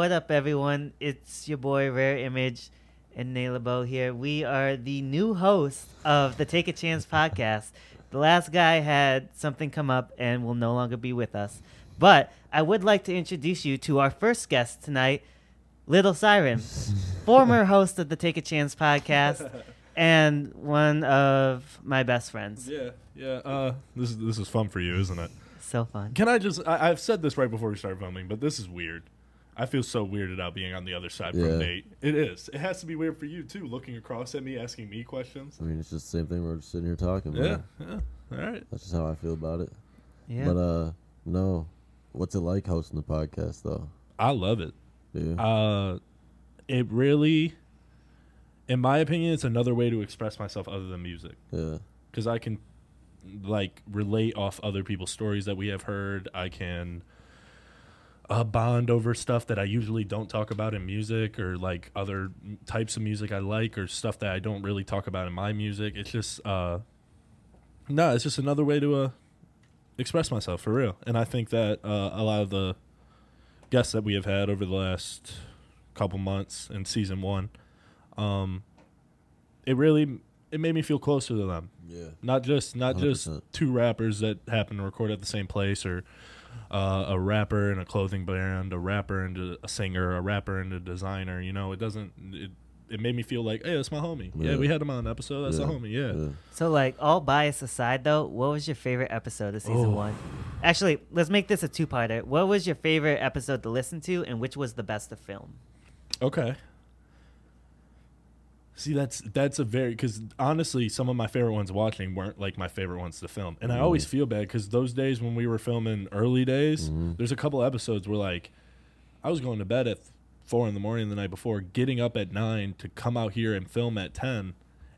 What up, everyone? It's your boy Rare Image and Nate LaBo here. We are the new host of the Take a Chance podcast. The last guy had something come up and will no longer be with us. But I would like to introduce you to our first guest tonight, Lil Siren, former host of the Take a Chance podcast and one of my best friends. Yeah, yeah. Uh, this is this is fun for you, isn't it? So fun. Can I just? I, I've said this right before we started filming, but this is weird. I feel so weirded out being on the other side Yeah. from Nate. It is. It has to be weird for you too, looking across at me, asking me questions. I mean, it's just the same thing. We're just sitting here talking. Yeah, man. yeah. All right. That's just how I feel about it. Yeah. But uh, no, what's it like hosting the podcast though? I love it. Yeah. Uh, it really, in my opinion, it's another way to express myself other than music. yeah. because I can like relate off other people's stories that we have heard. I can uh, bond over stuff that I usually don't talk about in music or like other types of music I like or stuff that I don't really talk about in my music. It's just uh no, it's just another way to uh express myself for real. And I think that uh, a lot of the guests that we have had over the last couple months in season 1 um it really it made me feel closer to them Yeah. not just not just 100%. two rappers that happen to record at the same place or uh, a rapper and a clothing brand a rapper and a, a singer a rapper and a designer you know it doesn't it, it made me feel like hey that's my homie yeah, Yeah. we had him on an episode that's yeah. a homie yeah, yeah. So, like, all bias aside, though, what was your favorite episode of season Oh. one? Actually, let's make this a two-parter. What was your favorite episode to listen to, and which was the best to film? okay see that's that's a very because honestly some of my favorite ones watching weren't like my favorite ones to film and i Mhm. always feel bad because those days when we were filming early days Mhm. there's a couple episodes where like I was going to bed at four in the morning the night before, getting up at nine to come out here and film at ten,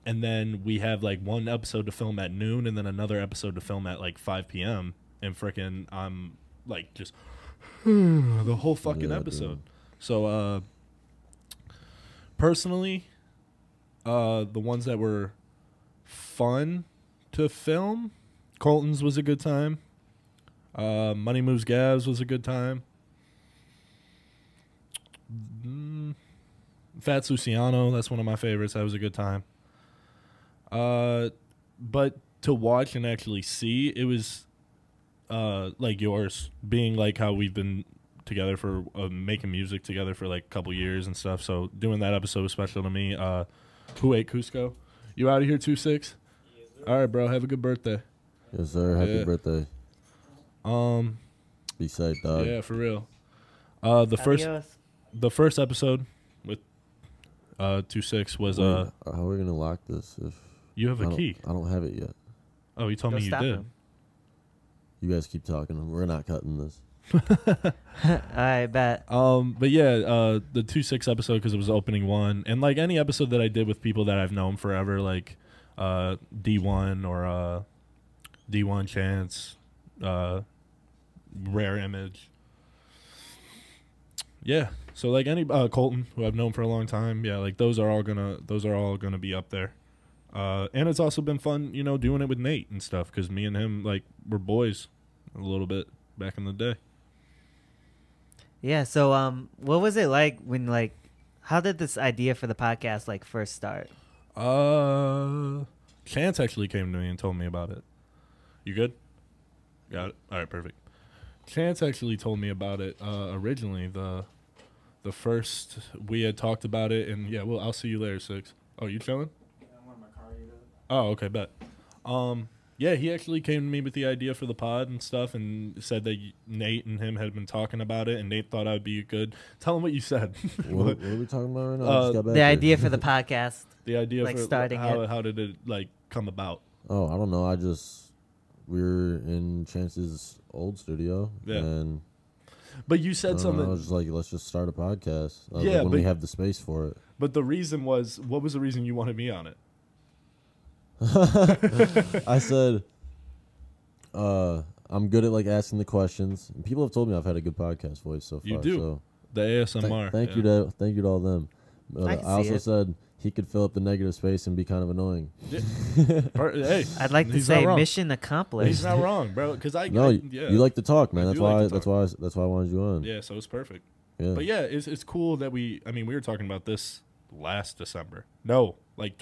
and then we have like one episode to film at noon, and then another episode to film at like five p.m. And frickin' I'm like just the whole fucking Yeah, episode. dude. So uh, personally, uh, the ones that were fun to film, Colton's was a good time. Uh, Money Moves Gavs was a good time. Mm, Fats Luciano, that's one of my favorites. That was a good time. Uh, but to watch and actually see, it was uh like yours, being like how we've been together for uh, making music together for like a couple years and stuff. So doing that episode was special to me. Uh, who ate Cusco? You out of here two six? All right, bro. Have a good birthday. Yes, sir. Happy Yeah. birthday. Um, Be safe, dog. yeah, for real. Uh, the first the first episode with uh two six was Wait, uh how are we gonna lock this? If you have I a key. I don't have it yet. Oh, you told Go me you did. him. You guys keep talking. We're not cutting this. I bet. Um, but yeah, uh, the two six episode because it was opening one, and like any episode that I did with people that I've known forever, like uh, D one or uh, D one Chance, uh, Rare Image. Yeah, so like any uh, Colton who I've known for a long time, yeah, like those are all gonna those are all gonna be up there. Uh, and it's also been fun, you know, doing it with Nate and stuff because me and him like were boys a little bit back in the day. Yeah. So, um, what was it like when, like, how did this idea for the podcast like first start? Uh, Chance actually came to me and told me about it. You good? Got it. All right, perfect. Chance actually told me about it uh, originally. The the first we had talked about it, and yeah, well, I'll see you later, six. Oh, you chilling? Oh, okay, bet. Um, yeah, he actually came to me with the idea for the pod and stuff, and said that Nate and him had been talking about it, and Nate thought I'd be good. Tell him what you said. What, what are we talking about right now? Uh, just got back The here. idea for the podcast. the idea Like for starting how it. how did it like come about? Oh, I don't know. I just we were in Chance's old studio, Yeah. and But you I, said don't know, something. I was just like, let's just start a podcast. I Yeah, like, when but- we have the space for it. But the reason was, what was the reason you wanted me on it? I said, uh, I'm good at like asking the questions. And people have told me I've had a good podcast voice so far. You do. So The th- ASMR. thank yeah. you to thank you to all them. But I I, can see also it. said he could fill up the negative space and be kind of annoying. Per- hey, I'd like to say mission accomplished. He's not wrong, bro. Because I, No, I- you, yeah, you like to talk, man. I That's do like why. that's talk. why. That's why I wanted you on. yeah. So it's perfect. Yeah. But yeah, it's it's cool that we. I mean, we were talking about this last December. No, like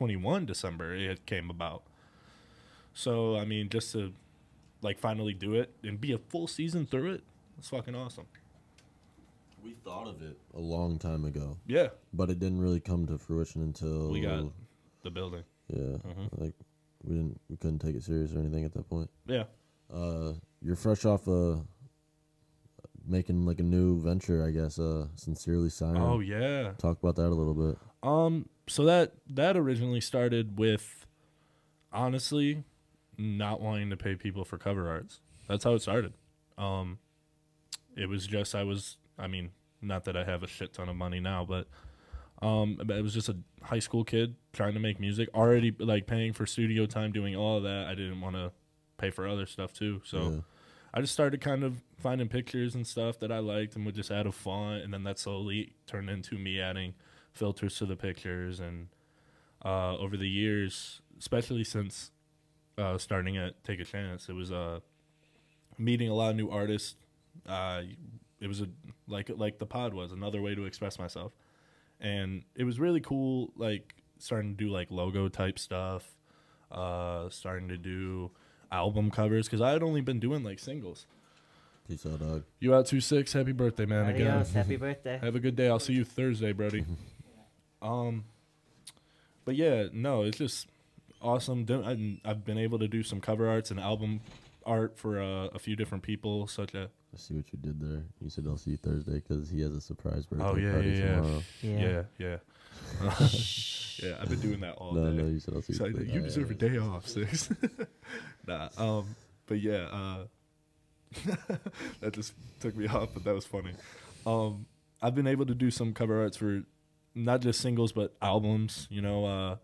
2021 December it came about. So I mean, just to like finally do it and be a full season through it, it's fucking awesome. we thought of it a long time ago, Yeah, but it didn't really come to fruition until we got the building. Yeah, Mhm. like we didn't, we couldn't take it serious or anything at that point. Yeah. Uh, you're fresh off uh making like a new venture, I guess. Uh, sincerely signed. Oh yeah. Talk about that a little bit. Um. So that that originally started with, honestly, not wanting to pay people for cover arts. That's how it started. Um, it was just I was. I mean, not that I have a shit ton of money now, but um, it was just a high school kid trying to make music. Already like paying for studio time, doing all of that. I didn't want to pay for other stuff too. So. Yeah. I just started kind of finding pictures and stuff that I liked and would just add a font, and then that slowly turned into me adding filters to the pictures. And uh, over the years, especially since uh, starting at Take a Chance, it was uh, meeting a lot of new artists. Uh, it was a like like the pod was another way to express myself, and it was really cool. Like starting to do like logo type stuff, uh, starting to do album covers because I had only been doing like singles. Peace out, dog. You out two six? Happy birthday, man! Again, happy birthday. have a good day. I'll see you Thursday, Brody. um, but yeah, no, it's just awesome. I- I've been able to do some cover arts and album art for uh, a few different people, such as I see what you did there. You said I'll see you Thursday because he has a surprise birthday Oh, yeah, party yeah, yeah. tomorrow. Yeah. yeah, yeah, yeah. I've been doing that all No, day. no, you said I'll see So you. Thursday. you yeah, deserve a yeah. day off, six. nah, um, but yeah, uh, that just took me off, but that was funny. Um, I've been able to do some cover arts for not just singles but albums. You know, uh,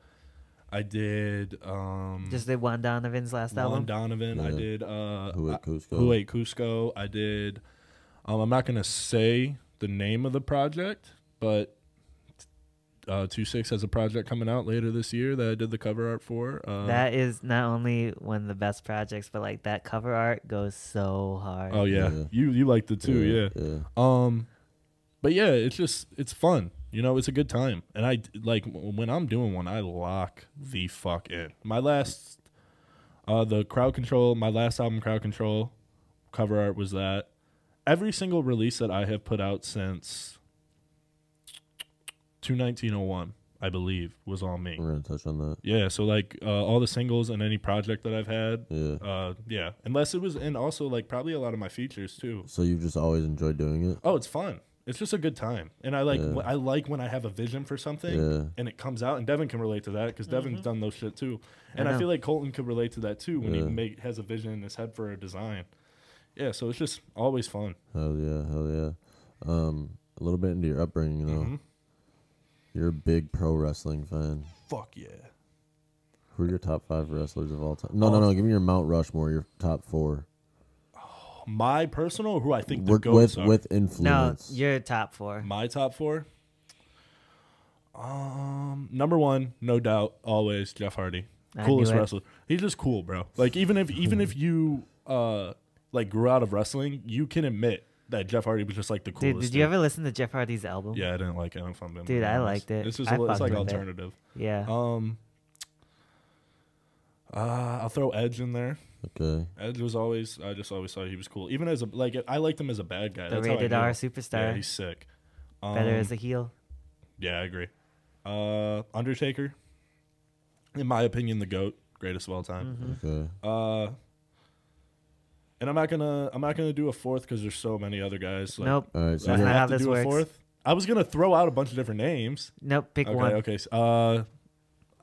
I did um, Just did Juan Donovan's last Juan album. Donovan. I did uh, Who ate Cusco? Who ate Cusco? I did. Um, I'm not gonna say the name of the project, but uh, Two Six has a project coming out later this year that I did the cover art for. Uh, that is not only one of the best projects, but like that cover art goes so hard. oh yeah. Yeah. you you liked it too, yeah. yeah. Um, but yeah, it's just it's fun. You know, it's a good time, and I like when I'm doing one, I lock the fuck in. My last, uh, the crowd control, my last album, crowd control, cover art was that. Every single release that I have put out since two nineteen oh one, I believe, was all me. We're gonna touch on that. Yeah, so like uh, all the singles and any project that I've had, Yeah. uh, yeah, unless it was, and also like probably a lot of my features too. So you've just always enjoyed doing it. Oh, it's fun. It's just a good time, and I like Yeah. I like when I have a vision for something Yeah. and it comes out. And Devin can relate to that because Devin's done those shit too, and I, know. feel like Colton could relate to that too when he make has a vision in his head for a design. Yeah, so it's just always fun. Hell yeah. Hell yeah. Um, a little bit into your upbringing, you know. Mhm. You're a big pro wrestling fan. Fuck yeah. Who are your top five wrestlers of all time? No, no, no. Give me your Mount Rushmore. Your top four. My personal, who I think the With goats with, are. with no, influence. you're top four. my top four. Um, number one, no doubt, always Jeff Hardy, I coolest wrestler. He's just cool, bro. Like even if even if you uh like grew out of wrestling, you can admit that Jeff Hardy was just like the coolest. Dude, did you dude. ever listen to Jeff Hardy's album? Yeah, I didn't like it. If I'm being Dude, I liked it. It's just I a, li- it's like with it. alternative. Yeah. Um, uh, I'll throw Edge in there. Okay. Edge was always I just always thought he was cool. Even as a like I liked him as a bad guy. the That's how I rated knew R superstar. Yeah, he's sick. Um, Better as a heel. Yeah, I agree. Uh, Undertaker, in my opinion, the goat, greatest of all time. Mhm. Okay. Uh, and I'm not gonna I'm not gonna do a fourth because there's so many other guys. Like, nope. All right. So I That's have to this do works. a fourth. I was gonna throw out a bunch of different names. Nope. Pick okay, one. okay. s- Uh,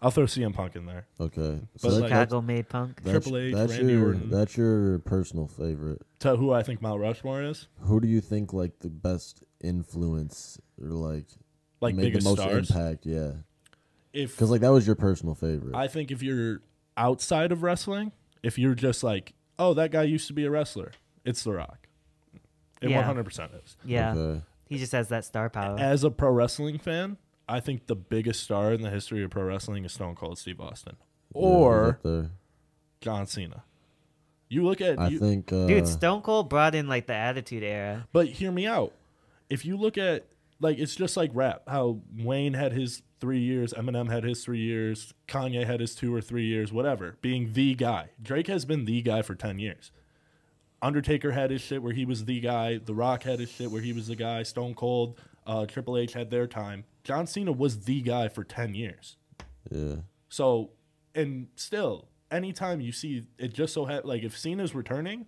I'll throw CM Punk in there. okay. But So that, like- Chicago made punk. that's, Triple H, that's Randy your Orton. that's your personal favorite. Tell who I think Mount Rushmore is. Who do you think like the best influence or like, Like made the biggest most stars. impact? Yeah. If Because like that was your personal favorite. I think if you're outside of wrestling, if you're just like, oh, that guy used to be a wrestler, it's The Rock. It Yeah. 100% is. Yeah. Okay. He just has that star power. As a pro wrestling fan, I think the biggest star in the history of pro wrestling is Stone Cold Steve Austin or up there. John Cena. You look at I you, think uh, Dude, Stone Cold brought in like the Attitude Era. but hear me out. if you look at like it's just like rap, how Wayne had his three years, Eminem had his three years, Kanye had his two or three years, whatever, being the guy. Drake has been the guy for ten years. Undertaker had his shit where he was the guy. The Rock had his shit where he was the guy. Stone Cold, uh, Triple H had their time. John Cena was the guy for ten years. Yeah. So, and still, anytime you see it, just so ha- like if Cena's returning,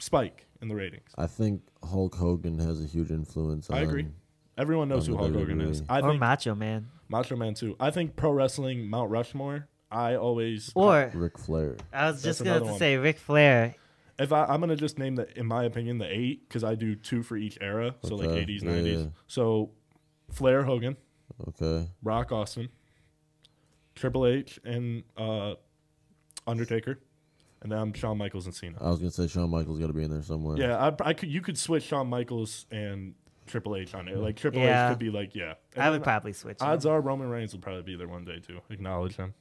spike in the ratings. I think Hulk Hogan has a huge influence. I agree. on- Everyone knows who Hulk Hogan is. I or think Macho Man. Macho Man too. I think pro wrestling Mount Rushmore. I always Or Ric Flair. I was just gonna say Ric Flair. if I, I'm gonna just name the in my opinion the eight because I do two for each era, so like Okay, 80s, yeah, 90s. yeah. So Flair, Hogan, Okay. Rock, Austin, Triple H, and uh, Undertaker, and then I'm Shawn Michaels and Cena. I was gonna say Shawn Michaels got to be in there somewhere. Yeah, I, I could. You could switch Shawn Michaels and Triple H on it. Like Triple Yeah. H could be like, yeah. And I would probably switch. Odds him. are Roman Reigns will probably be there one day too. Acknowledge him.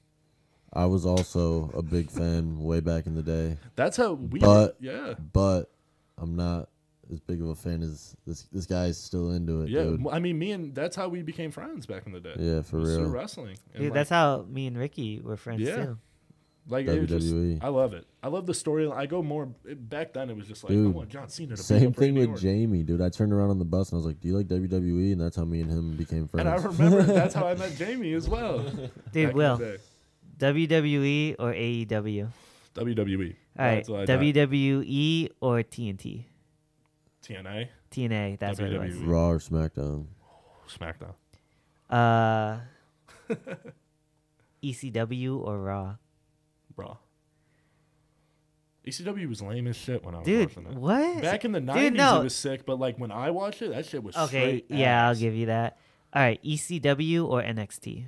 I was also a big fan way back in the day, That's how we. But- yeah, but I'm not as big of a fan as this. This guy's still into it, yeah. dude. I mean, me and that's how we became friends back in the day. Yeah, for It through real. wrestling. Dude, like, that's how me and Ricky were friends Yeah. too. like it just- WWE. I love it. I love the story. I go more back then. It was just like I Dude, want John Cena to Same thing with Orton. Jamie, dude. I turned around on the bus and I was like, "Do you like WWE?" And that's how me and him became friends. And I remember that's how I met Jamie as well. Dude, Will. WWE or AEW? WWE. All right, That's what I thought. WWE or TNT? TNA, TNA, that's what it was. WWE. Raw or SmackDown. SmackDown. Uh, ECW or Raw? Raw. ECW was lame as shit when I was Dude, watching it. what? Back in the nineties, no. it was sick, but like when I watched it, that shit was okay, straight yeah, I'll give you that. All right, ECW or NXT?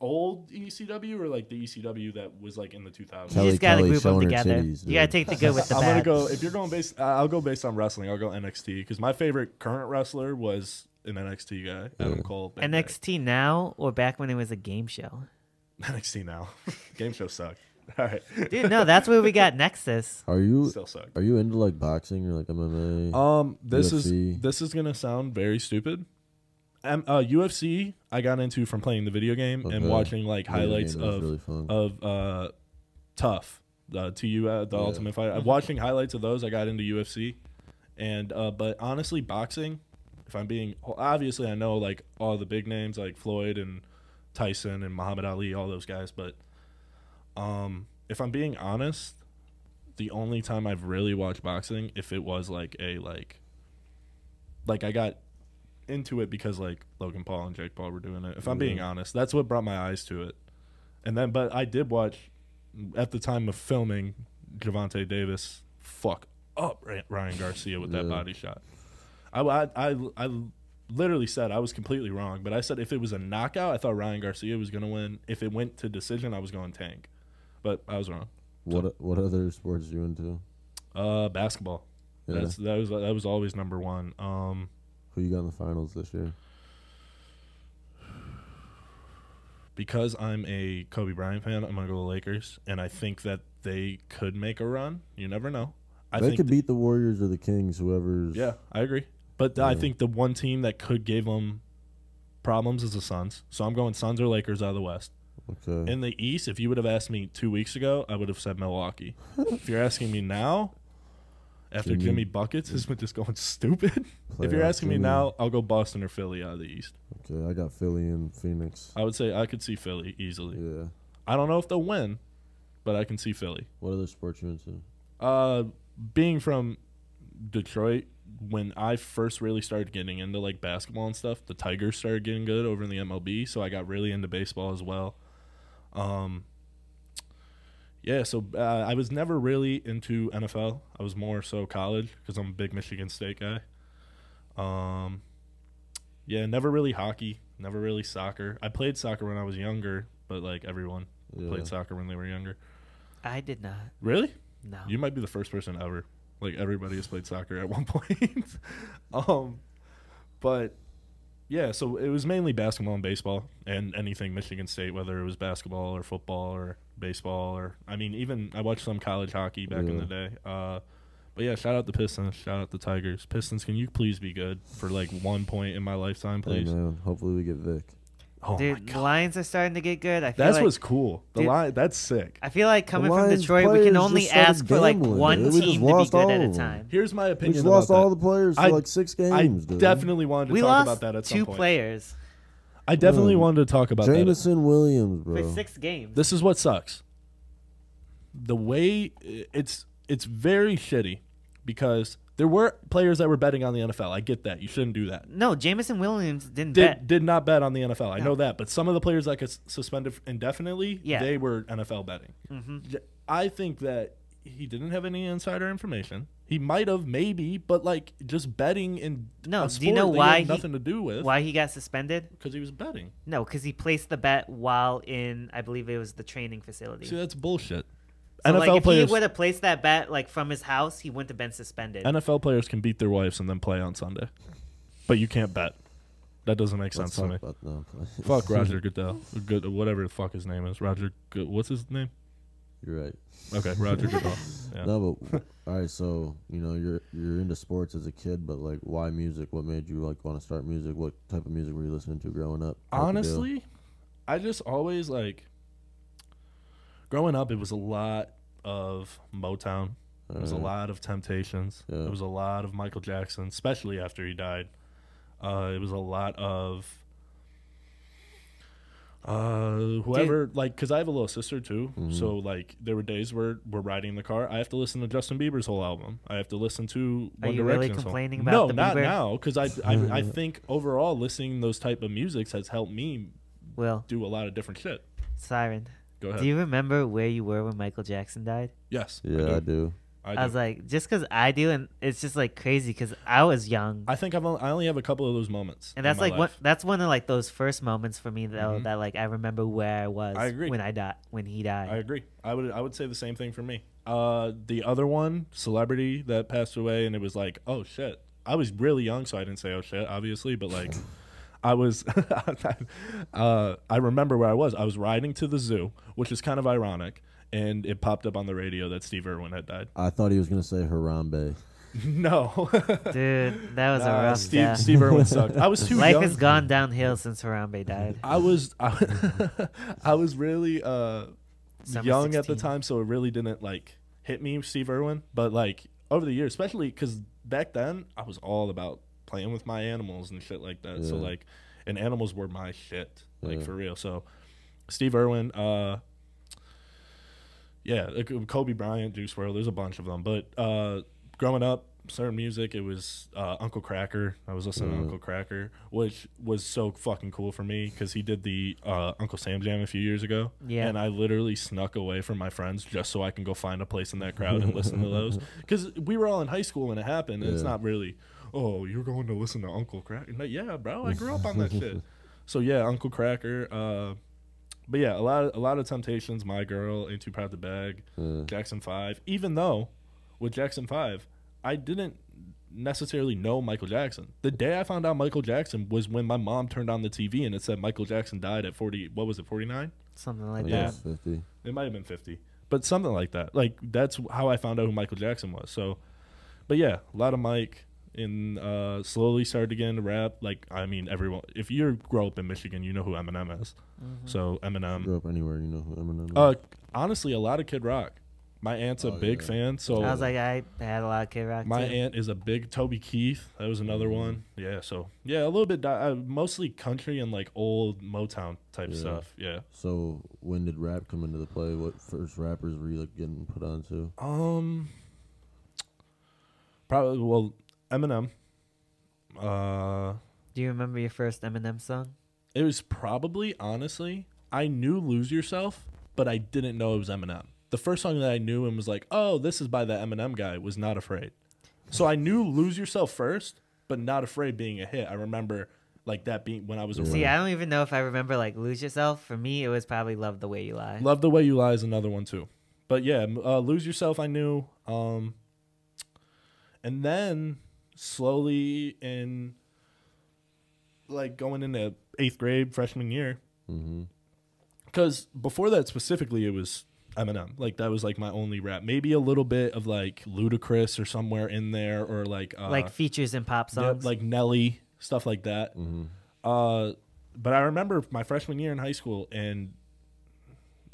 Old ECW or like the ECW that was like in the two thousands. You Kelly just gotta Kelly group them showing her together. titties, you gotta take the good with the I'm gonna go if you're going based. Uh, I'll go based on wrestling. I'll go NXT because my favorite current wrestler was an NXT guy, Adam Yeah. Cole. back then. NXT now or back when it was a game show? NXT now. Game show sucked. All right, Dude, no, that's where we got Nexus. Are you still sucked. are you into like boxing or like MMA? Um, this is UFC. this is gonna sound very stupid. Um, uh, UFC I got into from playing the video game and watching like Video highlights of really of uh, Tough, the TU, uh, the Yeah. Ultimate Fight. Uh, watching highlights of those, I got into UFC, and uh, but honestly, boxing. If I'm being obviously, I know like all the big names like Floyd and Tyson and Muhammad Ali, all those guys, but um, if I'm being honest, the only time I've really watched boxing, if it was like a like, like I got into it because like Logan Paul and Jake Paul were doing it. If I'm being honest, that's what brought my eyes to it. And then, but I did watch at the time of filming Gervonta Davis fuck up Ryan Garcia with that Yeah. body shot. I, I, I, I literally said I was completely wrong, but I said if it was a knockout, I thought Ryan Garcia was going to win. If it went to decision, I was going Tank, but I was wrong. what what other sports are you into? Uh, basketball. Yeah. That's that was that was always number one. Um, Who you got in the finals this year? because I'm a Kobe Bryant fan, I'm gonna go the Lakers, and I think that they could make a run. You never know. I they could th- beat the Warriors or the Kings, whoever's. yeah, I agree. But I Yeah. think the one team that could give them problems is the Suns. So I'm going Suns or Lakers out of the West. Okay. In the East, if you would have asked me two weeks ago, I would have said Milwaukee. if you're asking me now, after Jimmy- Jimmy, Buckets has been just going stupid, if you're asking me now, I'll go Boston or Philly out of the East. Okay, I got Philly and Phoenix. I would say I could see Philly easily. Yeah. I don't know if they'll win, but I can see Philly. What other sports you into? Uh, being from Detroit, when I first really started getting into like basketball and stuff, the Tigers started getting good over in the MLB, so I got really into baseball as well. Um, yeah, so uh, I was never really into NFL. I was more so college because I'm a big Michigan State guy. Um, yeah, never really hockey, never really soccer. I played soccer when I was younger, but like everyone Yeah. played soccer when they were younger. I did not. Really? No. You might be the first person ever. Like everybody has played soccer at one point. um, but yeah, so it was mainly basketball and baseball and anything Michigan State, whether it was basketball or football or baseball or I mean even I watched some college hockey back in the day. Uh, But yeah, shout out the Pistons. Shout out the Tigers. Pistons, can you please be good for like one point in my lifetime, please? man, hopefully we get Vic. Oh Dude, my the god, Lions are starting to get good. I feel that's like what's cool. The Dude, line, that's sick. I feel like coming from Detroit, we can only ask for like one dude. Team to be good at a time. Here's my We opinion just about lost that. all the players for I- like six I games, dude. definitely wanted to We talk lost about that at some two point. players I definitely Bro, wanted to talk about that. Jameson Williams, for bro. six games. This is what sucks. The way it's it's very shitty because there were players that were betting on the NFL. I get that. You shouldn't do that. no, Jameson Williams didn't Did bet. did not bet on the NFL. I No. know that, but some of the players that got suspended indefinitely, Yeah. they were NFL betting. hmm J- I think that he didn't have any insider information. He might have, maybe, but like just betting in No, a do you know sport he why he- nothing to do with Why he got suspended? because he was betting. No, because he placed the bet while in, I believe it was the training facility. See, that's bullshit. so NFL like, if players, he would have placed that bet like from his house, he wouldn't have been suspended. NFL players can beat their wives and then play on Sunday, but you can't bet. That doesn't make Let's sense to me. about no, Fuck Roger Goodell, Good, whatever the fuck his name is. Roger, Good, what's his name? You're right. Okay, Roger Goodell. Yeah. No, but all right. So you know you're you're into sports as a kid, but like, why music? What made you like want to start music? What type of music were you listening to growing up? Type? Honestly, I just always like growing up. It was a lot of Motown. It was a lot of Temptations. Yeah. It was a lot of Michael Jackson, especially after he died. Uh, it was a lot of uh, whoever, like, because I have a little sister too. Mhm. So, like, there were days where we're riding in the car. I have to listen to Justin Bieber's whole album. I have to listen to One Are One you really Direction's whole- complaining about no, the not Bieber? now, because I, I I think overall listening those type of musics has helped me Will do a lot of different shit. Siren, Go ahead. do you remember where you were when Michael Jackson died? yes, Yeah, I do. I, I, was like, just because I do, and it's just like crazy because I was young, I think I've only, I only have a couple of those moments, and that's like what—that's one of like those first moments for me though Mhm. that like I remember where I was I agree. when I died when he died. I agree. I would I would say the same thing for me. Uh, the other one, celebrity that passed away, and it was like, oh shit. I was really young, so I didn't say oh shit, obviously, but like, I was. uh, I remember where I was. I was riding to the zoo, which is kind of ironic, and it popped up on the radio that Steve Irwin had died. I thought he was gonna say Harambe. no, Dude, that was a Nah, rough Steve death. Steve Irwin sucked. I was too Life young. has gone downhill since Harambe died. I was I, I was really uh Summer young at the 16. time, so it really didn't like hit me, Steve Irwin. But like over the years, especially because back then I was all about playing with my animals and shit like that. So Yeah. like, and animals were my shit, like Yeah. for real. So Steve Irwin, uh, yeah, Kobe Bryant, Juice WRLD, there's a bunch of them. But uh, growing up, certain music, it was uh, Uncle Kracker. I was listening to Mhm. Uncle Kracker, which was so fucking cool for me because he did the uh, Uncle Sam Jam a few years ago. Yeah. And I literally snuck away from my friends just so I can go find a place in that crowd and listen to those. Because we were all in high school when it happened. And It's not really, oh, you're going to listen to Uncle Kracker. Like, yeah, bro, I grew up on that shit. So yeah, Uncle Kracker. Uh, but yeah, a lot of a lot of temptations. My girl, ain't too proud to bag. Uh, Jackson Five. Even though with Jackson Five, I didn't necessarily know Michael Jackson. The day I found out Michael Jackson was when my mom turned on the TV and it said Michael Jackson died at forty. What was it? Forty nine. Something like think Yeah. that. fifty. It might have been fifty, but something like that. Like that's how I found out who Michael Jackson was. So, but yeah, a lot of Mike. And uh, slowly started to get into rap. Like I mean, everyone. If you grow up in Michigan, you know who Eminem is. Mhm. So Eminem. Grow up anywhere, you know who Eminem. is. Uh, honestly, a lot of Kid Rock. My aunt's a Oh, big yeah. fan, so I was like, I had a lot of Kid Rock. my too. aunt is a big Toby Keith. That was another one. Yeah, so yeah, a little bit, di- uh, mostly country and like old Motown type Yeah. stuff. Yeah. so when did rap come into the play? What first rappers were you like getting put onto? Um. Probably well, Eminem. Uh, Do you remember your first Eminem song? it was probably honestly, I knew "Lose Yourself," but I didn't know it was Eminem. The first song that I knew and was like, "Oh, this is by the Eminem guy." Was "Not Afraid." So I knew "Lose Yourself" first, but "Not Afraid" being a hit. I remember like that being when I was a See, I don't even know if I remember like "Lose Yourself." For me, it was probably "Love the Way You Lie." Love the Way You Lie is another one too. But yeah, uh, Lose Yourself I knew. Um, and then slowly in like going into eighth grade, freshman year, Mm-hmm. because before that specifically, it was Eminem. Like that was like my only rap. Maybe a little bit of like Ludacris or somewhere in there, or like uh, like features in pop yeah, like Nelly stuff like that. Mm-hmm. Uh, but I remember my freshman year in high school, and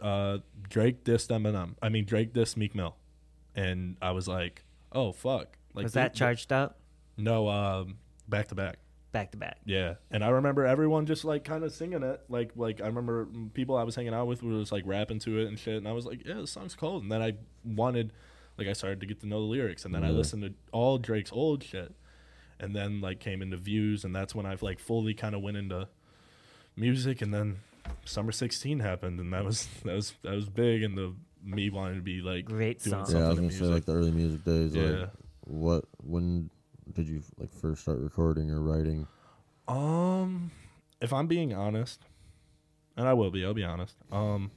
uh, Drake dissed Eminem. I mean Drake dissed Meek Mill, and I was like, oh fuck. Like was that charged up No, um, back to back. back to back? Yeah, and I remember everyone just like kind of singing it. Like, like I remember people I was hanging out with was like rapping to it and shit. And I was like, yeah, this song's cold. And then I wanted, like, I started to get to know the lyrics, and then I listened to all Drake's old shit, and then like came into views, and that's when I've like fully kind of went into music. And then Summer '16 happened, and that was that was that was big, and the me wanting to be like Great doing song. Yeah, I was in gonna say like the early music days. Yeah. Like, what when did you like first start recording or writing? Um, if I'm being honest, and I will be, I'll be honest. Um,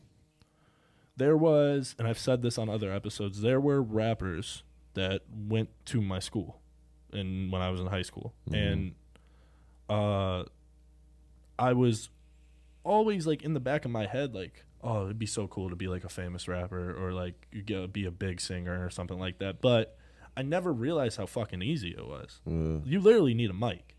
there was, and I've said this on other episodes, there were rappers that went to my school, and when I was in high school, Mhm. and uh, I was always like in the back of my head, like, oh, it'd be so cool to be like a famous rapper or like you get be a big singer or something like that. But I never realized how fucking easy it was. Yeah, You literally need a mic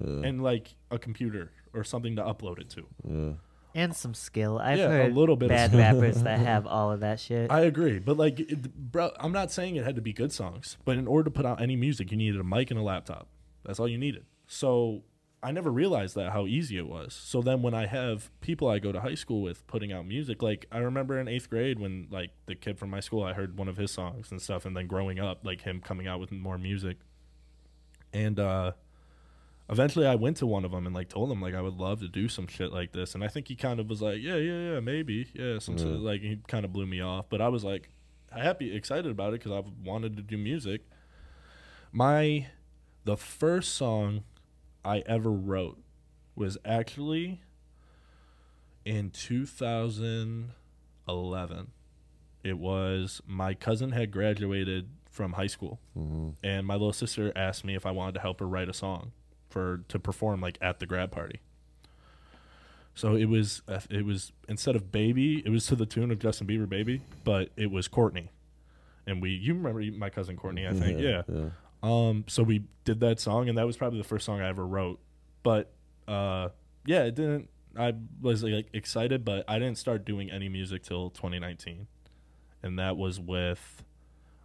yeah, and like a computer or something to upload it to. yeah. And some skill. I've Yeah, a little bit of bad skill. rappers that have all of that shit. I agree, but like, it, bro, I'm not saying it had to be good songs, but in order to put out any music, you needed a mic and a laptop. That's all you needed. So I never realized that how easy it was. So then when I have people I go to high school with putting out music, like I remember in eighth grade when like the kid from my school, I heard one of his songs and stuff, and then growing up, like him coming out with more music, and uh eventually I went to one of them and like told him like I would love to do some shit like this, and I think he kind of was like, yeah, yeah, yeah, maybe, yeah, some Yeah. like he kind of blew me off, but I was like happy, excited about it because I wanted to do music. My the first song I ever wrote was actually in 2011. It was my cousin had graduated from high school hmm and my little sister asked me if I wanted to help her write a song for to perform like at the grad party. So it was uh, it was instead of baby, it was to the tune of Justin Bieber baby, but it was Courtney. And we you remember my cousin Courtney, I think. Yeah. yeah. Um so we did that song and that was probably the first song I ever wrote. But uh yeah, it didn't I was like excited, but I didn't start doing any music till 2019. And that was with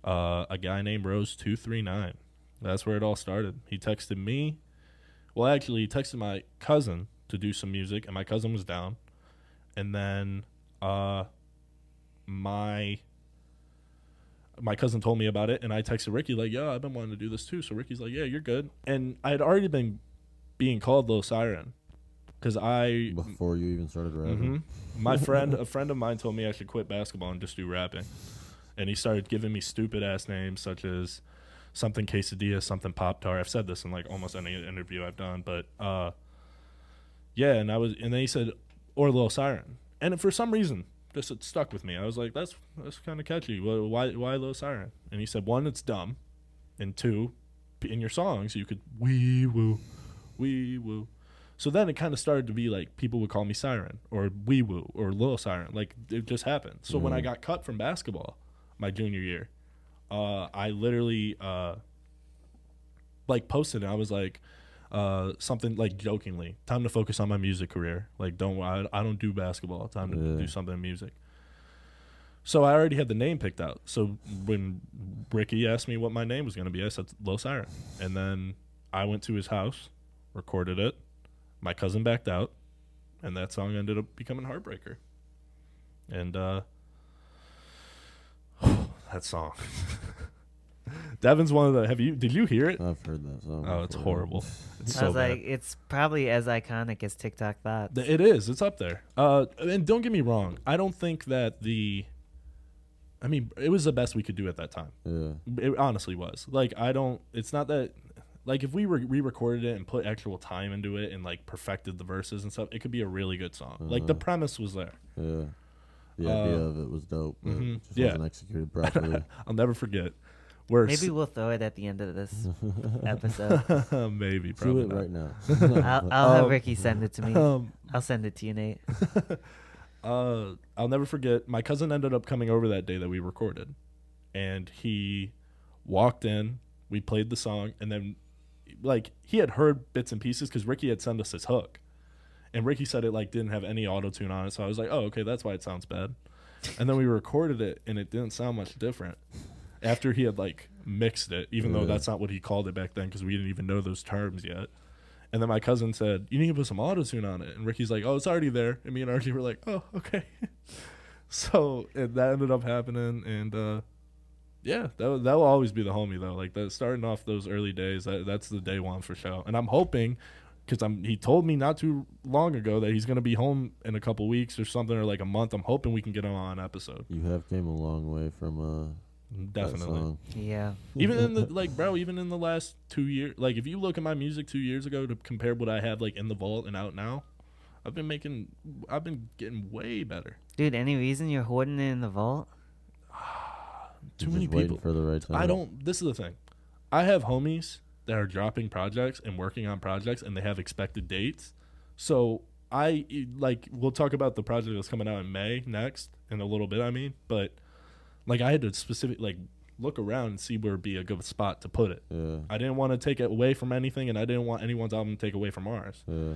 uh, a guy named Rose two three nine. That's where it all started. He texted me. Well, actually, he texted my cousin to do some music, and my cousin was down. And then uh, my my cousin told me about it, and I texted Ricky like, "Yeah, I've been wanting to do this too." So Ricky's like, "Yeah, you're good." And I had already been being called Lil Siren because I Before you even started rapping. hmm My friend, a friend of mine, told me I should quit basketball and just do rapping, and he started giving me stupid ass names such as something quesadilla, something pop tart. I've said this in like almost any interview I've done, but uh, yeah, and I was, and then he said, or Lil Siren, and for some reason, this it stuck with me. I was like, that's that's kind of catchy. Why why Lil Siren? And he said, one, it's dumb, and two, in your songs you could wee woo, wee woo. So then it kind of started to be like people would call me Siren or Wee Woo or Lil Siren. Like it just happened. So when I Mhm. got cut from basketball my junior year, uh, I literally uh, like posted it. I was like uh, something like jokingly, time to focus on my music career. Like don't I, I don't do basketball. Time to Yeah. do something in music. So I already had the name picked out. So when Ricky asked me what my name was going to be, I said Lil Siren. And then I went to his house, recorded it. My cousin backed out, and that song ended up becoming Heartbreaker. And uh that song. Devin's one of the have you did you hear it? I've heard that song. Oh, it's horrible. It's I so was bad. like, it's probably as iconic as TikTok thoughts. It is. It's up there. Uh, and don't get me wrong. I don't think that the. I mean, it was the best we could do at that time. Yeah. It honestly was. Like, I don't. It's not that. Like, if we re recorded it and put actual time into it and like perfected the verses and stuff, it could be a really good song. Like the Uh-huh. premise was there. Yeah. The idea Uh, of it was dope, but it just yeah. wasn't executed properly. I'll never forget. Where Maybe we'll throw it at the end of this episode. maybe Do probably it not. right now. I'll, I'll have Um, Ricky send it to me. Um, I'll send it to you, Nate. Uh, I'll never forget. My cousin ended up coming over that day that we recorded, and he walked in. We played the song, and then, like, he had heard bits and pieces because Ricky had sent us his hook, and Ricky said it like didn't have any auto tune on it. So I was like, oh, okay, that's why it sounds bad. And then we recorded it, and it didn't sound much different after he had like mixed it, even though that's not what he called it back then because we didn't even know those terms yet. And then my cousin said, "You need to put some auto tune on it." And Ricky's like, "Oh, it's already there." And me and Archie were like, "Oh, okay." so it, that ended up happening, and uh, yeah, that will- that will always be the homie though. Like that, starting off those early days, that, that's the day one for sure. And I'm hoping, because I'm he told me not too long ago that he's gonna be home in a couple weeks or something, or like a month. I'm hoping we can get him on an episode. You have came a long way from uh, Definitely. Yeah. even in the like bro even in the last two years like if you look at my music two years ago to compare what i have like in the vault and out now i've been making i've been getting way better Dude, any reason you're hoarding it in the vault? too many people for the right time. i don't this is the thing i have homies that are dropping projects and working on projects and they have expected dates so i like we'll talk about the project that's coming out in may next in a little bit i mean but like i had to specific like look around and see where would be a good spot to put it Yeah, I didn't want to take it away from anything, and I didn't want anyone's album to take away from ours. yeah.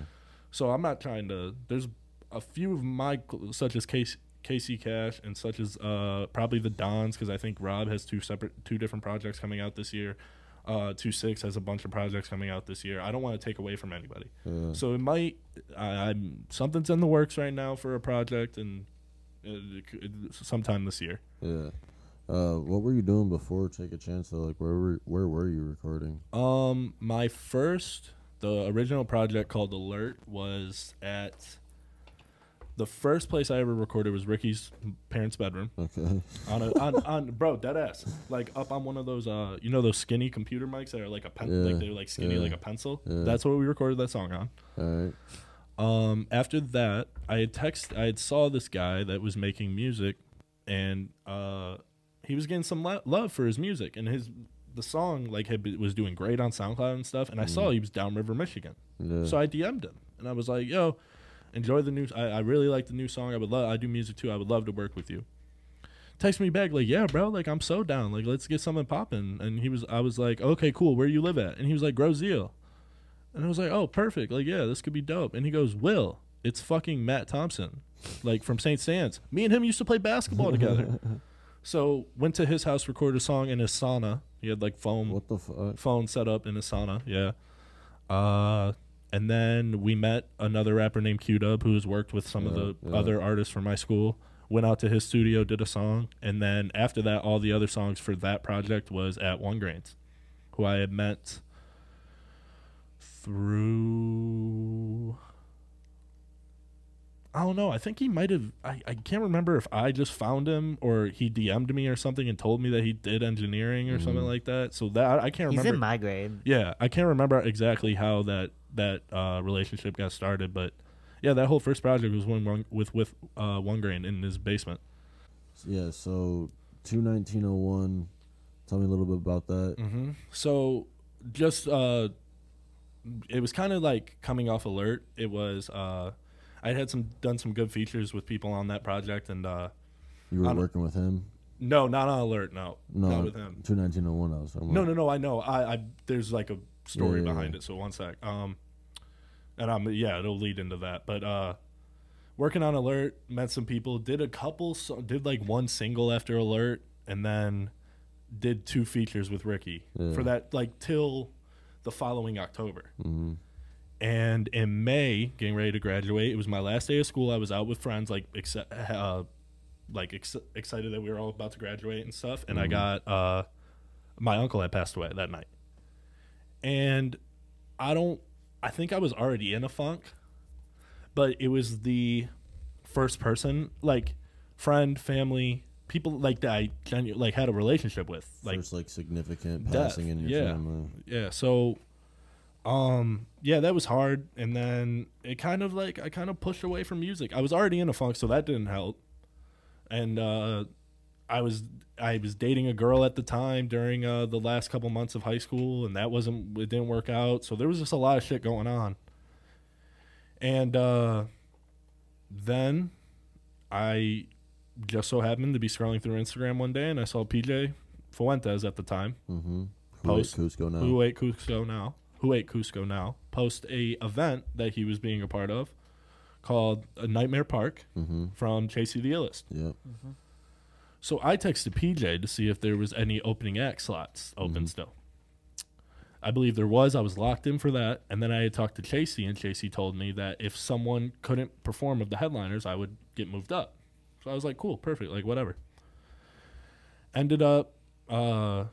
So I'm not trying to. There's a few of my, such as Casey, Casey Cash, and such as uh, probably the Dons, because I think Rob has two separate, two different projects coming out this year. Uh, two six has a bunch of projects coming out this year. I don't want to take away from anybody. yeah. So it might. I, I'm something's in the works right now for a project, and it, c- it, sometime this year. Yeah. Uh, what were you doing before Take a Chance? Though, like, where were where were you recording? Um, my first, the original project called Alert was at the first place I ever recorded was Ricky's parents' bedroom Okay. on a on, on bro dead ass like up on one of those uh you know those skinny computer mics that are like a pen Yeah, like they're like skinny yeah, like a pencil. yeah. That's what we recorded that song on. All right. Um, after that, I had text. I had saw this guy that was making music, and uh, he was getting some lo- love for his music, and his the song like had been, was doing great on SoundCloud and stuff. And I saw he was downriver Michigan, Yeah. so I DM'd him, and I was like, "Yo, enjoy the new. I, I really like the new song. I would love. I do music too. I would love to work with you." Text me back like, "Yeah, bro. Like I'm so down. Like let's get something popping." And he was. I was like, "Okay, cool. Where you live at?" And he was like, "Grosse Ile." And I was like, "Oh, perfect. Like, yeah, this could be dope." And he goes, "Will, it's fucking Matt Thompson, like from St. Stans. Me and him used to play basketball together." so went to his house, recorded a song in his sauna. He had like foam what the fuck? phone set up in a sauna. Yeah. Uh, and then we met another rapper named Q Dub who has worked with some of the yeah. other artists from my school. Went out to his studio, did a song, and then after that, all the other songs for that project was at One Grains, who I had met through. I don't know. I think he might have. I, I can't remember if I just found him or he DM'd me or something and told me that he did engineering or something Mhm. like that. So that I can't He's remember. in my grade. Yeah, I can't remember exactly how that that uh, relationship got started, but yeah, that whole first project was when one, with with uh, one grain in his basement. Yeah. So two nineteen oh one. Tell me a little bit about that. Mm-hmm. So just uh, it was kind of like coming off alert. It was uh, I had some done some good features with people on that project, and uh, You were working with him. no, not on alert. No, No, not with him. Two nineteen oh one. I was talking No, about. no, no. I know. I, I there's like a story Yeah, yeah, behind yeah. it. So one sec. Um, and I'm yeah, it'll lead into that. But uh, working on alert, met some people, did a couple, so, did like one single after alert, and then did two features with Ricky for that like till the following October. Mm-hmm. And in May, getting ready to graduate, it was my last day of school. I was out with friends, like exce- uh, like ex- excited that we were all about to graduate and stuff. And I Mhm. got uh, my uncle had passed away that night, and I don't. I think I was already in a funk, but it was the first person, like friend, family, people like that I like had a relationship with, like First, like significant death, passing in your yeah. family. yeah so um yeah that was hard and then it kind of like i kind of pushed away from music i was already in a funk so that didn't help and uh i was i was dating a girl at the time during uh the last couple months of high school and that wasn't it didn't work out so there was just a lot of shit going on and uh then I just so happened to be scrolling through Instagram one day and I saw PJ Fuentes at the time, Mm-hmm. Post- Cusco now. who ate Cusco now, who ate Cusco now, post a event that he was being a part of called a Nightmare Park Mm-hmm. from Chasey the Illest. Yep. So I texted PJ to see if there was any opening act slots open Mhm. still. I believe there was. I was locked in for that, and then I had talked to Chasey, and Chasey told me that if someone couldn't perform of the headliners, I would get moved up. So I was like, cool, perfect, like whatever. Ended up uh,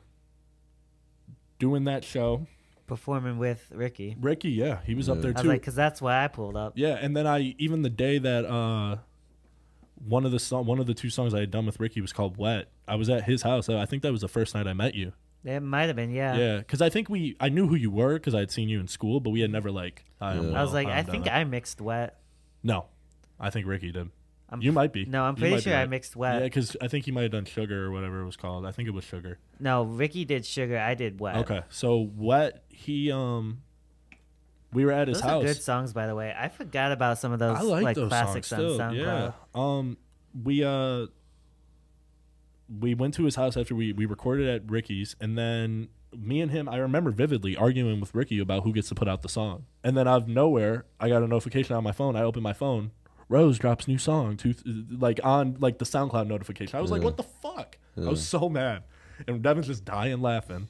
doing that show. Performing with Ricky. Ricky, yeah, he was up Yeah. there I was too. like, because that's why I pulled up. Yeah, and then I even the day that uh one of the song, one of the two songs I had done with Ricky was called "Wet." I was at his house. I think that was the first night I met you. It might have been, yeah. Yeah, because I think we I knew who you were because I had seen you in school, but we had never like. I'm Yeah. I was like, I I'm think I mixed wet. no, I think Ricky did. I'm you might be. No, I'm pretty sure I right. mixed wet. Yeah, because I think he might have done sugar or whatever it was called. I think it was sugar. No, Ricky did sugar. I did wet. Okay, so wet. He um, we were at his Those house. good songs, by the way. I forgot about some of those I like, like those classics songs still. on Yeah. Um, we uh, we went to his house after we we recorded at Ricky's, and then me and him, I remember vividly arguing with Ricky about who gets to put out the song, and then out of nowhere, I got a notification on my phone. I opened my phone. Rose drops new song to like on like the SoundCloud notification. I was like, "What the fuck?" I was so mad, and Devin's just dying laughing.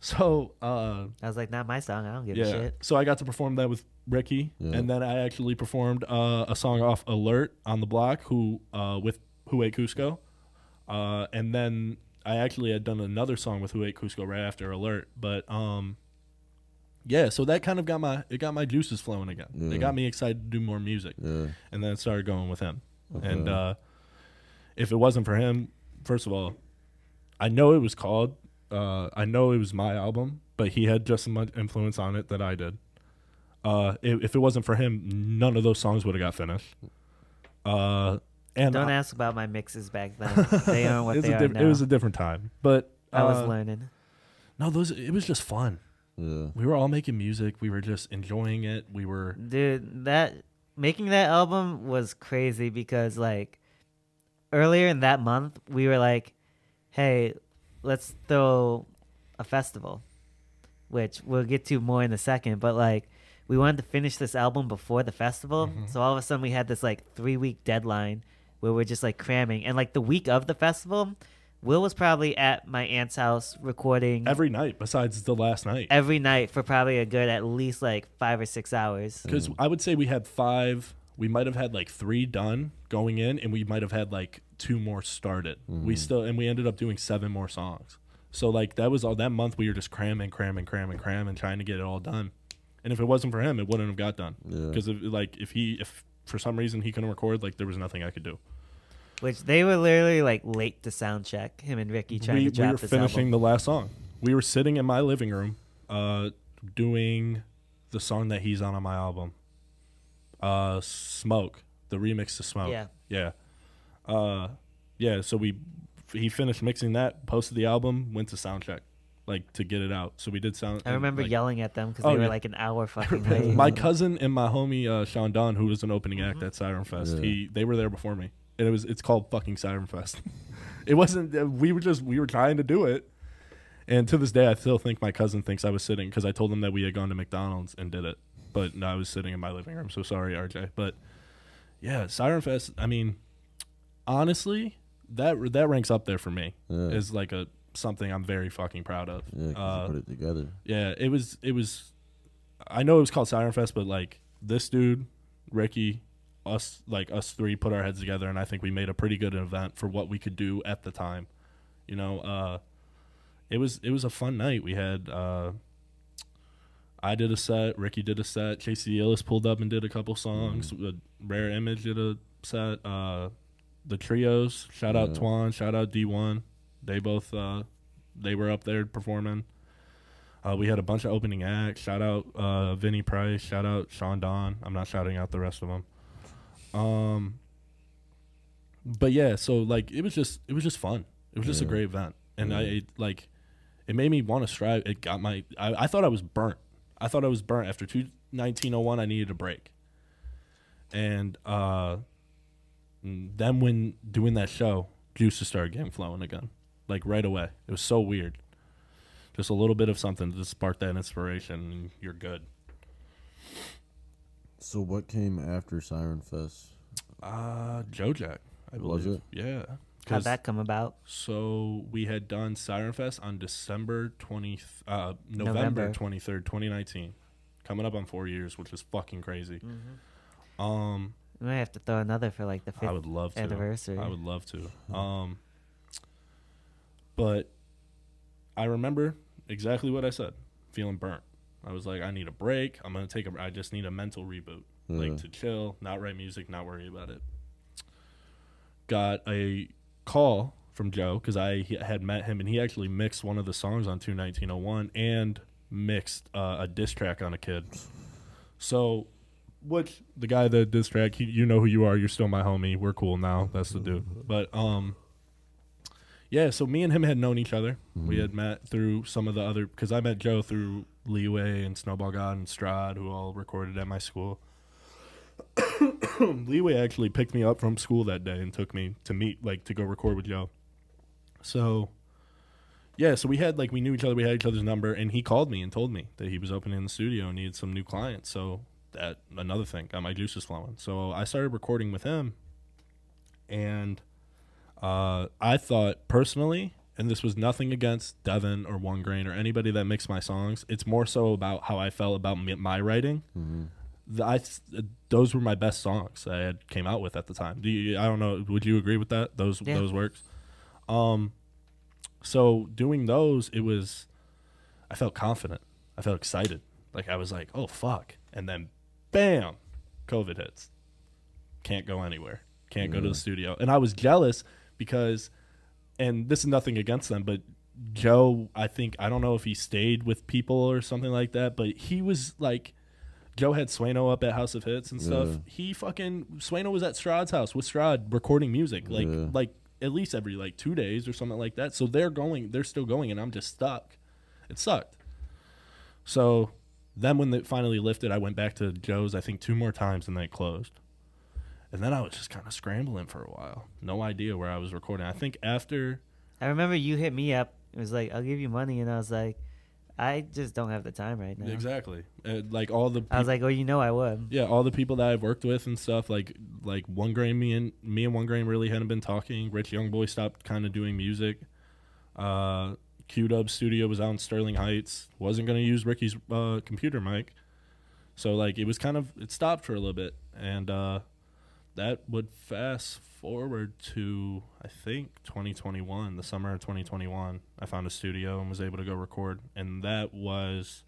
So uh, I was like, not my song. I don't give yeah. a shit. So I got to perform that with Ricky, Yeah. and then I actually performed uh, a song off Alert on the block, who uh, with Who Ate Cusco, uh, and then I actually had done another song with Who Ate Cusco right after Alert. But um, yeah, so that kind of got my it got my juices flowing again. Yeah. It got me excited to do more music, Yeah. and then it started going with him. And uh, if it wasn't for him, first of all, I know it was called. Uh, I know it was my album, but he had just as much influence on it that I did. Uh, if, if it wasn't for him, none of those songs would have got finished. Uh, and Don't I- ask about my mixes back then. they aren't what it was they a are diff- now. It was a different time, but I was uh, learning. no, those it was just fun. Yeah. We were all making music. We were just enjoying it. We were Dude, that making that album was crazy because like earlier in that month we were like, "Hey, let's throw a festival," which we'll get to more in a second. But like, we wanted to finish this album before the festival, Mm-hmm. so all of a sudden we had this like three week deadline where we're just like cramming. And like the week of the festival, Will was probably at my aunt's house recording every night besides the last night. every night for probably a good at least like five or six hours. Because mm. I would say we had five. We might have had like three done going in, and we might have had like two more started. We mm. still, and we ended up doing seven more songs. So like that was all that month. We were just cramming, cramming, cramming, cramming, trying to get it all done. And if it wasn't for him, it wouldn't have got done. Yeah. Because like if he, if for some reason he couldn't record, like there was nothing I could do. Which they were literally like late to sound check. Him and Ricky trying we, to drop we were this finishing album. the last song. We were sitting in my living room, uh, doing the song that he's on on my album, uh, "Smoke," the remix to "Smoke." Yeah. yeah, uh, yeah. So we, he finished mixing that, posted the album, went to sound check, like to get it out. So we did sound. I remember like, yelling at them because Oh, they were yeah. like an hour fucking late. my cousin and my homie uh, Sean Don, who was an opening act at Siren Fest, Yeah. he they were there before me, and it was it's called fucking Siren Fest. it wasn't. uh, We were just we were trying to do it, and to this day, I still think my cousin thinks I was sitting because I told him that we had gone to McDonald's and did it, but no, I was sitting in my living room. So sorry, RJ. But yeah, Siren Fest. I mean, honestly, that that ranks up there for me Yeah. as like a something I'm very fucking proud of. Yeah, Uh, you put it together. yeah, it was it was I know it was called Siren Fest, but like this dude, Ricky, us like us three put our heads together and I think we made a pretty good event for what we could do at the time. You know, uh it was it was a fun night. We had uh I did a set, Ricky did a set, Chasey Ellis pulled up and did a couple songs, uh, Rare Image did a set, uh the trios, shout out Yeah. Twan, shout out D1. They both uh they were up there performing. Uh, we had a bunch of opening acts. Shout out uh, Vinny Price. Shout out Sean Don. I'm not shouting out the rest of them. Um, but yeah, so like it was just it was just fun. It was just a great event, and I it, like it made me want to strive. It got my I, I thought I was burnt. I thought I was burnt after two nineteen oh one. I needed a break, and uh, then when doing that show, juices started getting flowing again, like right away. It was so weird. Just a little bit of something to spark that inspiration, and you're good. So what came after Siren Fest? Uh, Joe Jack, I Was believe. it? Yeah. How'd 'Cause- that come about? So we had done Siren Fest on December twenty, uh, November November. twenty third, twenty nineteen, coming up on four years, which is fucking crazy. Mm-hmm. Um, We might have to throw another for like the fifth I would love to. anniversary. I would love to. Um, but I remember exactly what I said. Feeling burnt. I was like, I need a break. I'm gonna take a. I just need a mental reboot, Yeah. like to chill, not write music, not worry about it. Got a call from Joe because I had met him and he actually mixed one of the songs on 21901 and mixed uh, a diss track on a kid. So, which the guy that diss track, he, you know who you are. You're still my homie. We're cool now. That's the dude. But um, yeah. So me and him had known each other. We Mhm. had met through some of the other because I met Joe through Leeway and Snowball God and Strad, who all recorded at my school. Leeway actually picked me up from school that day and took me to meet, like, to go record with Joe. So, yeah, so we had like we knew each other, we had each other's number, and he called me and told me that he was opening the studio and needed some new clients. So that another thing got my juices flowing. So I started recording with him, and uh, I thought personally, and this was nothing against Devin or One Grain or anybody that mixed my songs. It's more so about how I felt about me, my writing. Mm-hmm. The, I those were my best songs I had came out with at the time. Do you, I don't know. Would you agree with that? Those Yeah. those works. Um, so doing those, it was, I felt confident. I felt excited. Like I was like, oh fuck, and then, bam, COVID hits. Can't go anywhere. Can't go to the studio, and I was jealous because, and this is nothing against them, but Joe, I think I don't know if he stayed with people or something like that, but he was like. Joe had Swano up at House of Hits and stuff. Yeah. He fucking Swano was at Strad's house with Strad recording music, like Yeah. like at least every like two days or something like that. So they're going, they're still going, and I'm just stuck. It sucked. So then when it finally lifted, I went back to Joe's. I think two more times, and then it closed. And then I was just kind of scrambling for a while. No idea where I was recording. I think after I remember you hit me up. It was like, I'll give you money, and I was like, I just don't have the time right now. exactly, uh, like all the I was like, oh, you know, I would. yeah, all the people that I've worked with and stuff, like like one grain, me and me and one grain really hadn't been talking. Rich Youngboy stopped kind of doing music. Uh, Q Dub Studio was out in Sterling Heights. Wasn't gonna use Ricky's uh, computer mic, so like it was kind of it stopped for a little bit, and uh, that would fast forward to I think 2021, the summer of 2021. I found a studio and was able to go record, and that was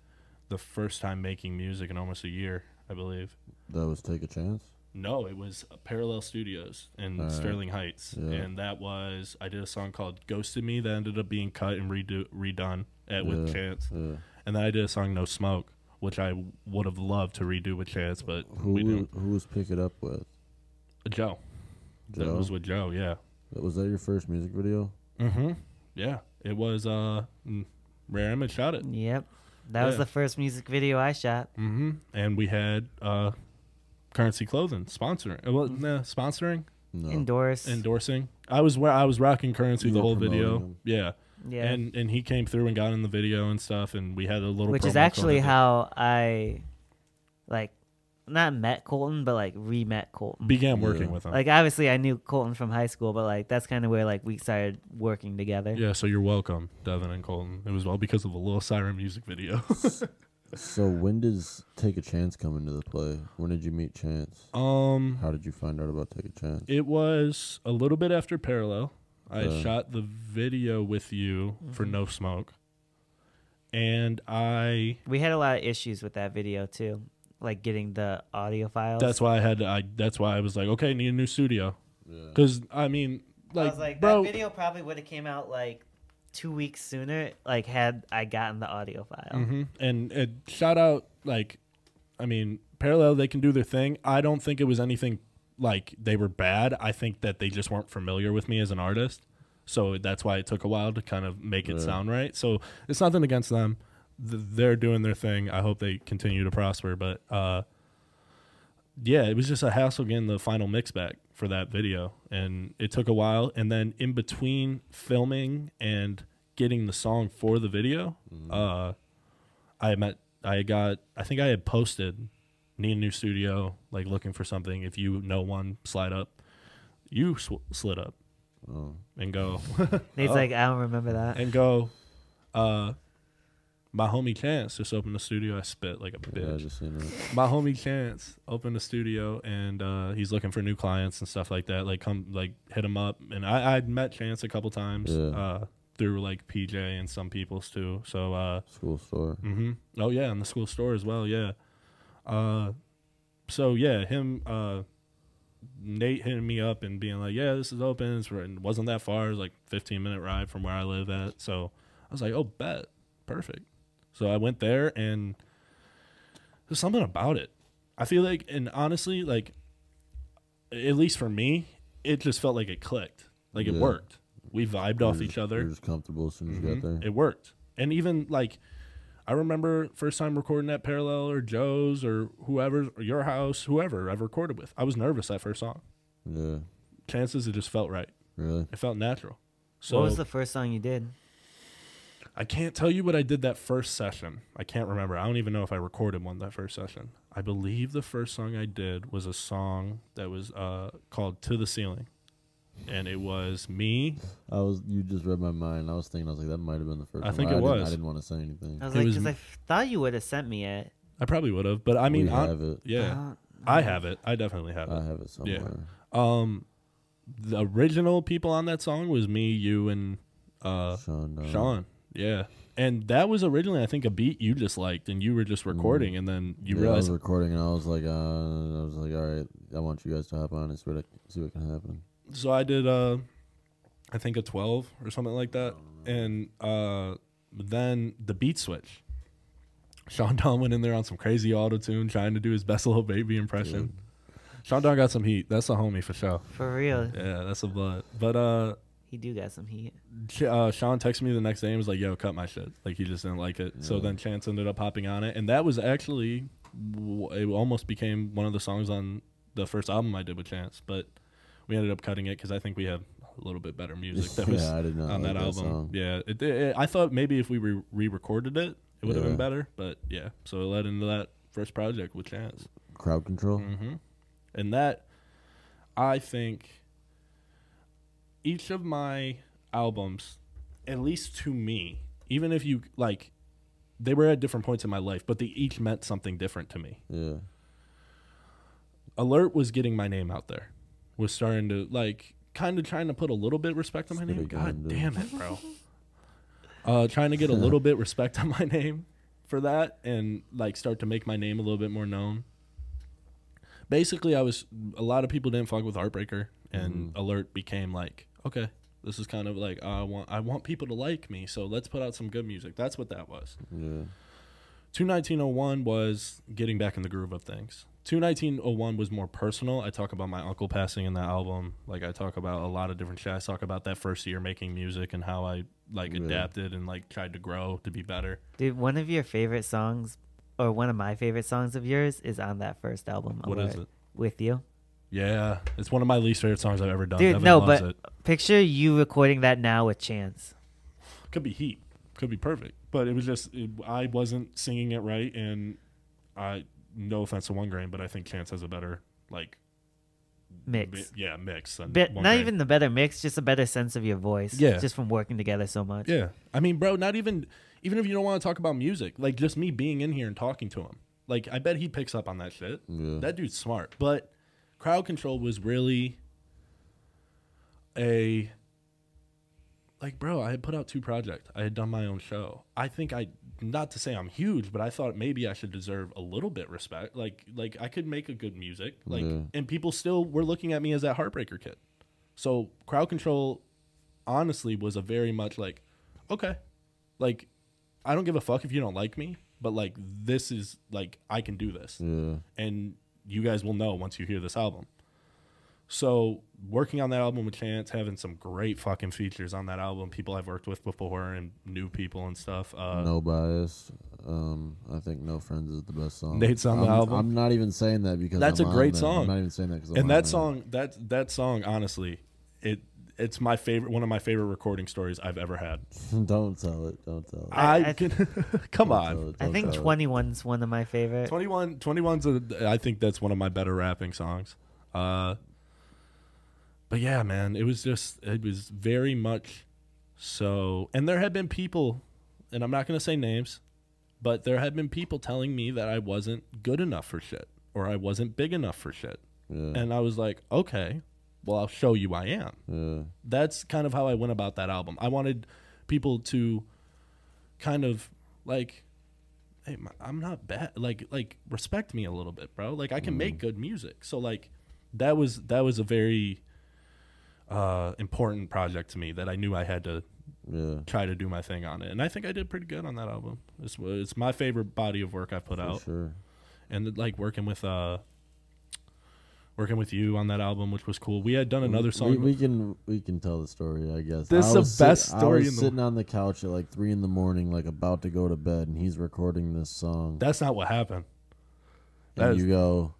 the first time making music in almost a year, I believe. That was take a chance. No, it was uh, Parallel Studios in Alright. Sterling Heights, Yeah. and that was I did a song called Ghost "Ghosted Me" that ended up being cut and redo redone at with Yeah. Chance, Yeah. and then I did a song "No Smoke," which I would have loved to redo with Chance, but Who we didn't. who was pick it up with? Joe, that Joe. was with Joe, yeah. was that your first music video? Mm-hmm. Yeah, it was. Uh, mm, Rare Image shot it. Yep. That was the first music video I shot. Mm-hmm. And we had uh, Currency Clothing sponsoring. uh, Well, Mm-hmm. nah, sponsoring, No. Endorse. endorsing. I was where I was rocking Currency You the whole video. them. Yeah. yeah. and and he came through and got in the video and stuff, and we had a little. Which is actually how I, like, not met Colton, but like re-met Colton. began working Yeah. with him. like obviously I knew Colton from high school, but like that's kind of where like we started working together. yeah, so you're welcome, Devin and Colton. It was all because of a little siren music video. So when does Take a Chance come into the play? When did you meet Chance? um, How did you find out about Take a Chance? it was a little bit after Parallel. I Uh. shot the video with you for Mhm. No Smoke, and I. We had a lot of issues with that video too, like getting the audio files. That's why I had. To, I. That's why I was like, okay, need a new studio. Yeah. Because I mean, like, I was like, bro, that video probably would have came out like two weeks sooner, like had I gotten the audio file. hmm And, and shout out, like, I mean, Parallel, they can do their thing. I don't think it was anything like they were bad. I think that they just weren't familiar with me as an artist. So that's why it took a while to kind of make it Yeah. sound right. So it's nothing against them. Th- They're doing their thing. I hope they continue to prosper. But uh, yeah, it was just a hassle getting the final mix back for that video, and it took a while. And then in between filming and getting the song for the video, uh, I met, I got, I think I had posted, need a new studio, like looking for something. If you know one, slide up. You sw- slid up Oh, and go Nate's Oh. like, I don't remember that. and go. Uh, my homie Chance just opened a studio. I spit like a yeah, I bitch. just seen it. my homie Chance opened a studio and uh, he's looking for new clients and stuff like that. Like come like hit him up. And I I'd met Chance a couple times Yeah. uh, through like PJ and some people's too. So uh, School store. hmm oh yeah, in the school store as well. Yeah. Uh, so yeah, him uh, Nate hitting me up and being like, yeah, this is open. It's it wasn't that far. It was like 15 minute ride from where I live at. So I was like, oh, bet, perfect. So I went there and there's something about it. I feel like, and honestly, like, at least for me, it just felt like it clicked. Like it Yeah. worked. We vibed off You're each just- other. You're just comfortable as soon as you Mhm. got there. It worked. And even like I remember first time recording at Parallel or Joe's or whoever or your house, whoever I've recorded with. I was nervous that first song. Yeah, Chances it just felt right. really. It felt natural. So what was the first song you did? I can't tell you what I did that first session. I can't remember. I don't even know if I recorded one that first session. I believe the first song I did was a song that was uh, called "To the Ceiling," and it was me. I was. You just read my mind. I was thinking. I was like, that might have been the first. I one. think it didn't- was. I didn't want to say anything. I was It like, because I thought you would have sent me it. I probably would have, but I mean, we hon- have it. yeah, Uh, I have it. I definitely have it. I have it Yeah. somewhere. Um, the original people on that song was me, you, and uh, Sean. uh, Sean. Yeah, and that was originally, I think, a beat you just liked, and you were just recording, and then you yeah, I realized. was recording, and I was like, uh, I was like, all right, I want you guys to hop on and see what see what can happen. So I did, uh, I think a twelve or something like that, and uh, then the beat switch. Sean Don went in there on some crazy auto tune, trying to do his best little baby impression. Sean Don got some heat. That's a homie for sure. For real. Yeah, that's a blood. But uh, He do got some heat. Uh, Sean texted me the next day and was like, "Yo, cut my shit." Like he just didn't like it. So then Chance ended up hopping on it, and that was actually it. Almost became one of the songs on the first album I did with Chance, but we ended up cutting it because I think we had a little bit better music that was yeah, I did not on like that that album. song. Yeah, it, it, I thought maybe if we re- re-recorded it, it would have been better. But yeah, so it led into that first project with Chance. Crowd control. hmm And that, I think, each of my albums, at least to me, even if you like, they were at different points in my life, but they each meant something different to me. Yeah, Alert was getting my name out there, was starting to like, kind of trying to put a little bit respect on my name. God damn it, bro. uh, trying to get a little bit respect on my name for that, and like start to make my name a little bit more known. Basically, I was a lot of people didn't fuck with Heartbreaker, and Mhm. Alert became like, okay, this is kind of like I want I want people to like me, so let's put out some good music. That's what that was. yeah. 21901 was getting back in the groove of things. 21901 was more personal. I talk about my uncle passing in that album. Like I talk about a lot of different shit. I talk about that first year making music and how I like Yeah. adapted and like tried to grow to be better. Dude, one of your favorite songs, or one of my favorite songs of yours, is on that first album. What is it? With you. Yeah, it's one of my least favorite songs I've ever done. Dude, Devin no, loves but it. picture you recording that now with Chance. could be heat, could be perfect. But it was just it, I wasn't singing it right, and I no offense to One Grain, but I think Chance has a better like Mix. mi- yeah mix. Than Bit, One not Grain. even the better mix, just a better sense of your voice. Yeah. Just from working together so much. Yeah. I mean, bro, not even even if you don't want to talk about music, like just me being in here and talking to him. Like I bet he picks up on that shit. Yeah. That dude's smart. But crowd control was really a like bro, I had put out two projects. I had done my own show. I think I not to say I'm huge, but I thought maybe I should deserve a little bit respect. Like like I could make a good music. Like Yeah. and people still were looking at me as that heartbreaker kid. So crowd control honestly was a very much like, okay. Like I don't give a fuck if you don't like me, but like this is like I can do this Yeah. and you guys will know once you hear this album. So working on that album with Chance, having some great fucking features on that album, people I've worked with before and new people and stuff. Uh, no bias. Um, I think No Friends is the best song. Nate's on the I'm, album? I'm not even saying that because That's I'm a great song. I'm not even saying that because and that song that that song honestly it it's my favorite one of my favorite recording stories I've ever had. don't tell it. Don't tell it. I, I- can come Don't on. it, I think tell it. 21's one of my favorite. 21 21's a, I think that's one of my better rapping songs. Uh but yeah, man, it was just it was very much so and there had been people and I'm not going to say names, but there had been people telling me that I wasn't good enough for shit or I wasn't big enough for shit. Yeah. And I was like, "Okay, well, I'll show you I am." yeah. that's kind of how I went about that album. I wanted people to kind of like, hey, I'm not bad. Like, like respect me a little bit, bro. Like, I can make good music. So, like, that was that was a very uh, important project to me that I knew I had to Yeah. try to do my thing on it, and I think I did pretty good on that album. It's it's my favorite body of work I've put For out, sure. and like working with uh. Working with you on that album, which was cool. We had done another song. We, we can we can tell the story, I guess. This I is the best sit- story I was in the- sitting on the couch at like three in the morning, like about to go to bed, and he's recording this song. That's not what happened. and that is- you go,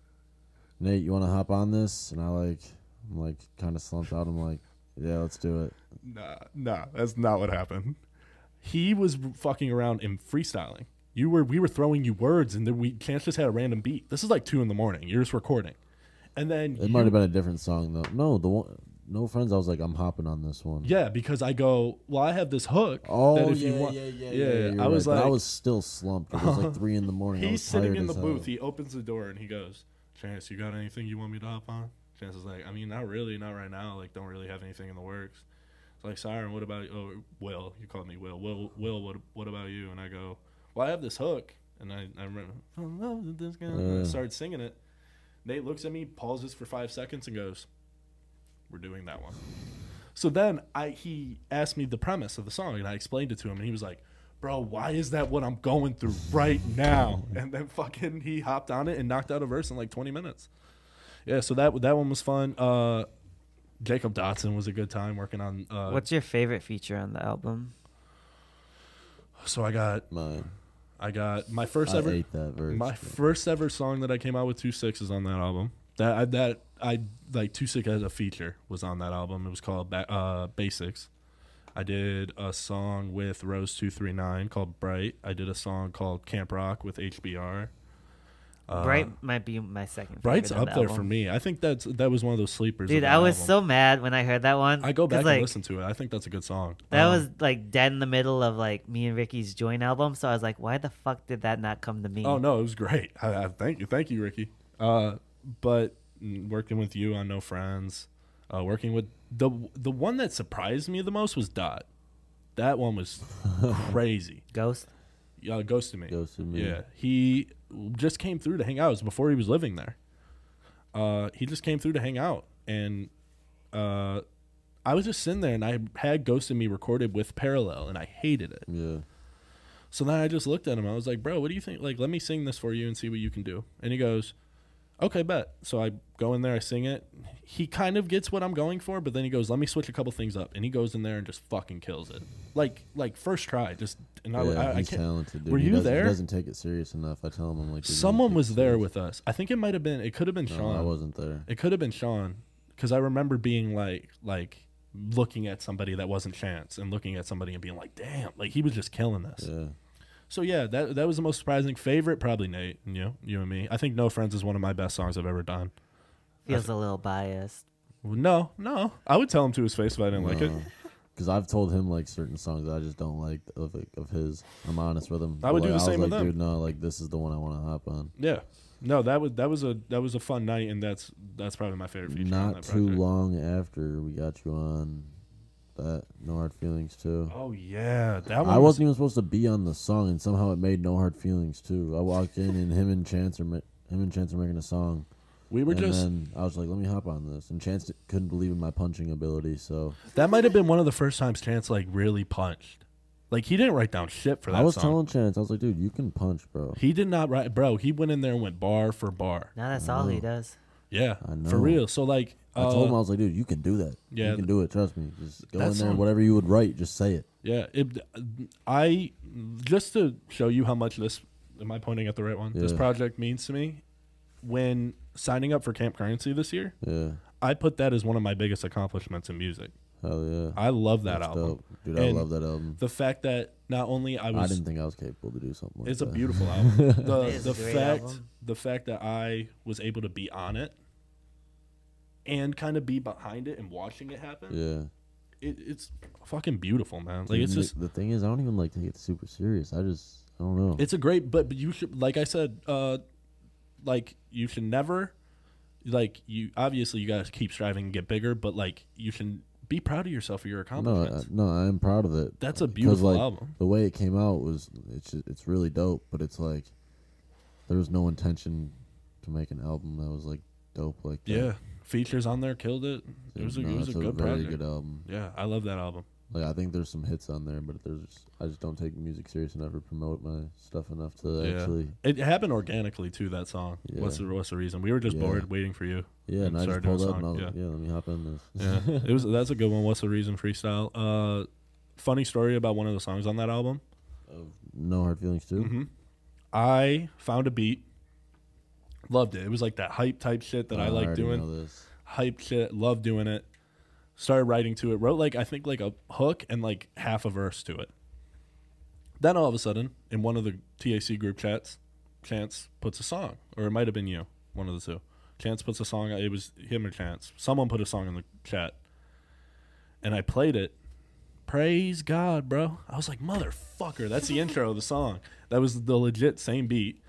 Nate, you want to hop on this? And I like, I'm like kind of slumped out. I'm like, yeah, let's do it. Nah, nah, that's not what happened. He was fucking around and freestyling. You were, we were throwing you words, and then we Chance just had a random beat. This is like two in the morning. You're just recording, and then It you- might have been a different song though. No, the one, no friends. I was like, I'm hopping on this one. yeah, because I go, well, I have this hook. Oh that if yeah, you want, yeah, yeah, yeah, yeah, you're I was right. But like, I was still slumped. It was like three in the morning. I he's was sitting tired in the booth. hell. He opens the door and he goes, Chance, you got anything you want me to hop on? Chance is like, I mean, not really, not right now. Like, don't really have anything in the works. It's like, Siren, what about oh, Will? You called me Will. Will, Will, what, what about you? And I go, well, I have this hook, and I, I remember, "Fell in love this guy. And I Uh. started singing it. Nate looks at me, pauses for five seconds, and goes, "We're doing that one." So then I he asked me the premise of the song, and I explained it to him, and he was like, "Bro, why is that what I'm going through right now?" And then fucking he hopped on it and knocked out a verse in like 20 minutes. Yeah, so that that one was fun. Uh, Jacob Dotson was a good time working on. Uh, What's your favorite feature on the album? so I got Mine. I got my first I ever verse. My first ever song that I came out with two six is on that album. That I, that I like two six as a feature was on that album. It was called ba- uh, Basics. I did a song with Rose two three nine called Bright. I did a song called Camp Rock with HBR. Uh, Bright might be my second. Bright's favorite on up the there album. for me. I think that's that was one of those sleepers. Dude, I was album. so mad when I heard that one. I go back like, and listen to it. I think that's a good song. That Um, was like dead in the middle of like me and Ricky's joint album, so I was like, why the fuck did that not come to me? Oh no, it was great. I, I thank you, thank you, Ricky. Uh, but working with you on No Friends, uh, working with the the one that surprised me the most was Dot. That one was crazy. Ghost. Yeah, ghosted me. Ghosted me. Yeah, he just came through to hang out. It was before he was living there. Uh, he just came through to hang out, and uh, I was just sitting there, and I had "Ghosted Me" recorded with Parallel, and I hated it. Yeah. So then I just looked at him. I was like, "Bro, what do you think? Like, let me sing this for you and see what you can do." And he goes, "Okay, bet." So I go in there, I sing it. He kind of gets what I'm going for, but then he goes, "Let me switch a couple things up." And he goes in there and just fucking kills it. Like, like first try, just and I, yeah, I, I he's talented. Dude. Were he you there? He doesn't take it serious enough. I tell him, I'm like, Someone was there serious. with us. I think it might have been. It could have been No, Sean. I wasn't there. It could have been Sean, because I remember being like, like looking at somebody that wasn't Chance and looking at somebody and being like, "Damn!" Like he was just killing this. Yeah. So yeah, that that was the most surprising favorite. Probably Nate and you, you and me. I think No Friends is one of my best songs I've ever done. Feels a little biased. No, no, I would tell him to his face if I didn't like it. Because I've told him like certain songs that I just don't like of of his. I'm honest with him. I would Like, do the was same like, with them. Dude, no, like this is the one I want to hop on. Yeah, no, that was that was a that was a fun night, and that's that's probably my favorite feature. on Not that too project. long after we got you on that No Hard Feelings too. Oh yeah, that one. I was, wasn't even supposed to be on the song, and somehow it made No Hard Feelings too. I walked in, and him and Chance are ma- him and Chance are making a song, we were and just then I was like, "Let me hop on this." And Chance couldn't believe in my punching ability, so that might have been one of the first times Chance like really punched. Like he didn't write down shit for that I was song. telling Chance, I was like, "Dude, you can punch, bro." he did not write, bro. He went in there and went bar for bar. Now that's all he does. Yeah, I know. for real. So like, I told him I uh, was like, dude, you can do that. yeah, you can do it. Trust me. Just go that in there. song- Whatever you would write, just say it. yeah. It, I just to show you how much this. Am I pointing at the right one? This Yeah. project means to me. When signing up for Camp Currency this year, Yeah. I put that as one of my biggest accomplishments in music. Hell yeah. I love that That's album. dope. Dude, I And love that album. The fact that not only I was I, was didn't think I was capable to do something like it's a that. beautiful album. The It is the great fact album. the fact that I was able to be on it and kind of be behind it and watching it happen. Yeah. It, it's fucking beautiful, man. Like it's just the thing is, I don't even like take it super serious. I just, I don't know. it's a great but, but you should like I said uh like you should never like you obviously you guys keep striving and get bigger, but like you should be proud of yourself for your no, accomplishments. I, no, I am proud of it. That's a beautiful like, album. The way it came out was, it's ju- it's really dope. But it's like, there was no intention to make an album that was like dope like that. Yeah. Features on there killed it. It was a, No, it was a it's good very project. good album. Yeah, I love that album. Like I think there's some hits on there, but there's I just don't take music serious and never promote my stuff enough to Yeah. actually. It happened organically too. That song. What's the what's the reason? We were just Yeah. bored waiting for you. Yeah, and I just pulled a up and I was like, yeah, let me hop in this. Yeah, it was. That's a good one. What's the reason? Freestyle. Uh, funny story about one of the songs on that album. Of no hard feelings too. hmm I found a beat. Loved it. It was like that hype type shit that I Oh, like already doing. know this. Hype shit. Loved doing it. Started writing to it. Wrote like I think like a hook and like half a verse to it. Then all of a sudden, in one of the TAC group chats, Chance puts a song, or it might have been you, one of the two. Chance puts a song. It was him or Chance. Someone put a song in the chat, and I played it. Praise God, bro! I was like, motherfucker, that's the intro of the song. That was the legit same beat,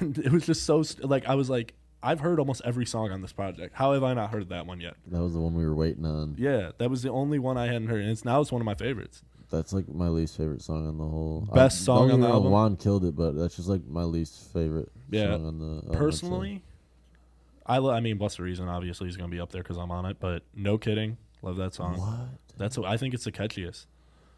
and it was just so st- like I was like, I've heard almost every song on this project. How have I not heard that one yet? That was the one we were waiting on. Yeah, that was the only one I hadn't heard, and it's now it's one of my favorites. That's like my least favorite song on the whole. Best I, song on the album? Juan killed it, but that's just like my least favorite Yeah. song on the. album. Personally, I lo- I mean, what's the reason? Obviously, he's gonna be up there because I'm on it. But no kidding, love that song. what? That's what I think it's the catchiest.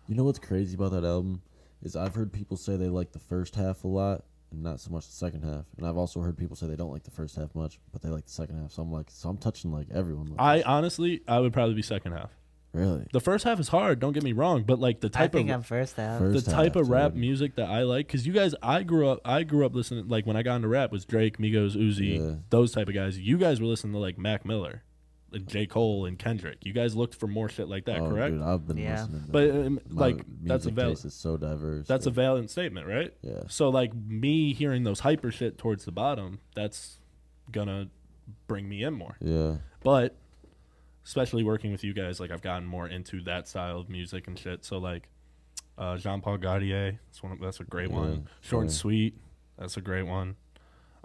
You know what's crazy about that album is I've heard people say they like the first half a lot and not so much the second half, and I've also heard people say they don't like the first half much, but they like the second half. So I'm like, so I'm touching like everyone. with I honestly, I would probably be second half. really The first half is hard. Don't get me wrong, but like the I type think of I'm first half. First- the type half, of rap dude. music that I like, because you guys, I grew up, I grew up listening like when I got into rap was Drake, Migos, Uzi, Yeah. those type of guys. You guys were listening to like Mac Miller, like J Cole and Kendrick. You guys looked for more shit like that, oh, correct? Dude, I've been Yeah. listening. To But um, my like that's a music valid, taste is so diverse. that's a like, valiant statement, right? yeah. So like me hearing those hyper shit towards the bottom, that's gonna bring me in more. Yeah, But especially working with you guys, like I've gotten more into that style of music and shit. So like uh, Jean Paul Gaultier, that's one. Of, that's a great Yeah, one. Short and sweet, that's a great one.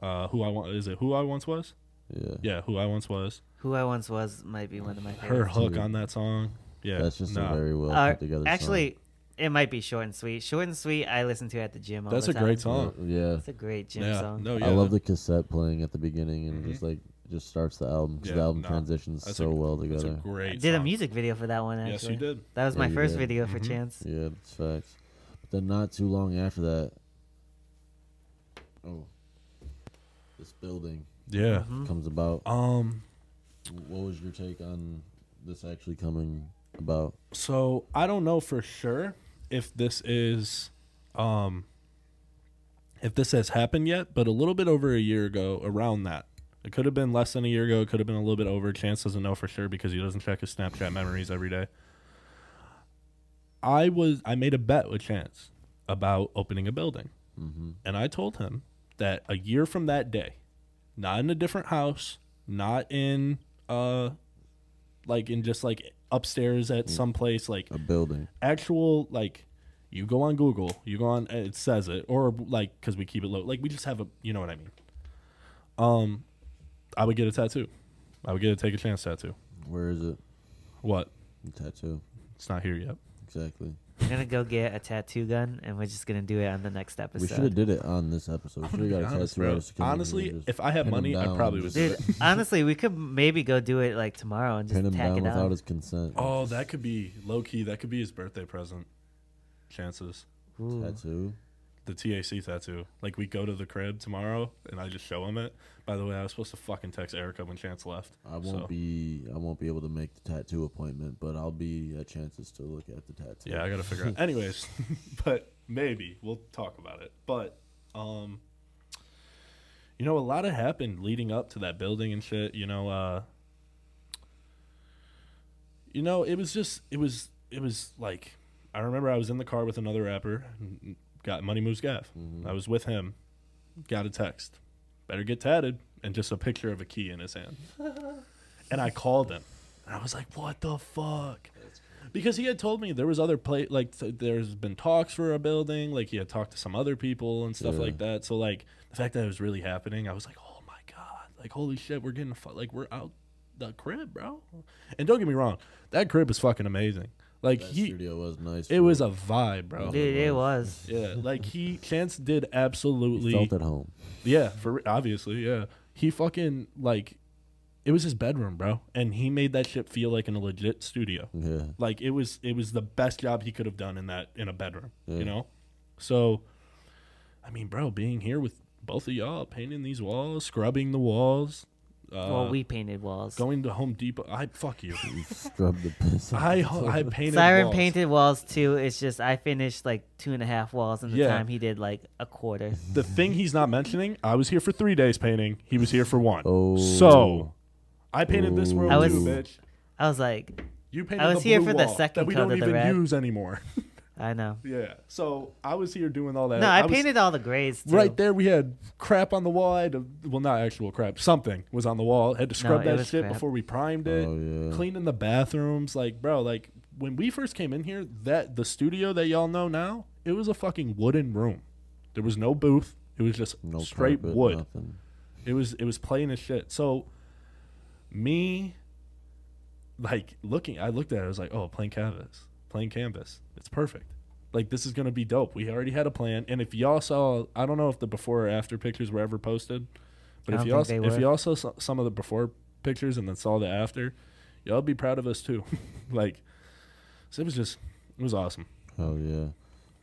Uh, who I want is it? Who I once was? yeah. Yeah, who I once was. Who I once was might be one of my favorite. Her favorites. hook too. on that song. Yeah, That's just nah. a very well Uh, put together. Song. Actually, it might be short and sweet. Short and sweet. I listen to at the gym. All That's the a great song. song. Yeah, It's a great gym yeah, song. no, yeah. I love the cassette playing at the beginning and just like just starts the album 'cause Yeah, the album no, transitions that's so a- well That's a together. great. I did a song. music video for that one. Actually, Yes, you did. That was Yeah, my you first did. video for Mhm. Chance. Yeah, that's facts. But then not too long after that, oh, this building Yeah. Mhm. comes about. Um. What was your take on this actually coming about? So I don't know for sure if this is, um, if this has happened yet, but a little bit over a year ago, around that, it could have been less than a year ago. It could have been a little bit over. Chance doesn't know for sure because he doesn't check his Snapchat memories every day. I was I made a bet with Chance about opening a building, Mm-hmm. and I told him that a year from that day, not in a different house, not in uh, like in just like upstairs at some place like A building. actual like you go on Google, you go on it says it or like cuz we keep it low. Like we just have a you know what I mean. Um I would get a tattoo. I would get a take a chance tattoo. Where is it? What? The tattoo. It's not here yet. Exactly. I'm gonna go get a tattoo gun, and we're just gonna do it on the next episode. We should have did it on this episode. I'm Should have got a honest, tattoo bro. artist to come in here Honestly, just if I had pin him money, I down probably and would just do it. Honestly, we could maybe go do it like tomorrow and just Pin him tack down it without out. his consent. Oh, that could be low key. That could be his birthday present. Chances. Ooh. tattoo. The TAC tattoo. Like we go to the crib tomorrow, and I just show him it. By the way, I was supposed to fucking text Erica when Chance left. I won't So- be I won't be able to make the tattoo appointment, but I'll be at chances to look at the tattoo. Yeah, I gotta figure out. Anyways, but maybe we'll talk about it. But um, you know, a lot of happened leading up to that building and shit. You know, uh, you know, it was just it was it was like I remember I was in the car with another rapper, got Money Moves Gav. Mhm. I was with him, got a text, better get tatted, and just a picture of a key in his hand. and I called him, and I was like, "What the fuck?" Because he had told me there was other play like th- there's been talks for a building, like he had talked to some other people and stuff Yeah. like that. So like the fact that it was really happening, I was like, "Oh my god!" Like holy shit, we're getting fu- like we're out the crib, bro. And don't get me wrong, that crib is fucking amazing. Like that he, studio was nice. it for- was a vibe, bro. Dude, it was. Yeah, like he Chance did he absolutely felt at home. yeah, for obviously, yeah. He fucking like it was his bedroom, bro, and he made that shit feel like in a legit studio. Yeah. Like it was it was the best job he could have done in that in a bedroom, Yeah. you know? So I mean, bro, being here with both of y'all painting these walls, scrubbing the walls, uh, well, we painted walls. going to Home Depot. I fuck you. You scrubbed the piss. I of I painted Siren walls. painted walls too. It's just I finished like two and a half walls in the Yeah. time he did like a quarter. The thing he's not mentioning, I was here for 3 days painting. He was here for 1. Oh. So, I painted this world I too, was- bitch. I was like, You painted I was the here blue for the wall second that we coat don't of the even red. use anymore. I know. yeah. So I was here doing all that. No, I, was- painted all the grays too. Right there, we had crap on the wall. I had to, well, not actual crap. Something was on the wall. Had to scrub it that shit crap. before we primed it. Oh yeah. Cleaning the bathrooms, like bro, like when we first came in here, that the studio that y'all know now, it was a fucking wooden room. There was no booth. It was just No straight carpet, wood. Nothing. It was it was plain as shit. So me like looking I looked at it, I was like, oh, plain canvas. Plain canvas. It's perfect. Like this is gonna be dope. We already had a plan. And if y'all saw I don't know if the before or after pictures were ever posted, but if y'all if y'all saw some of the before pictures and then saw the after, y'all be proud of us too. like so it was just it was awesome. Oh yeah.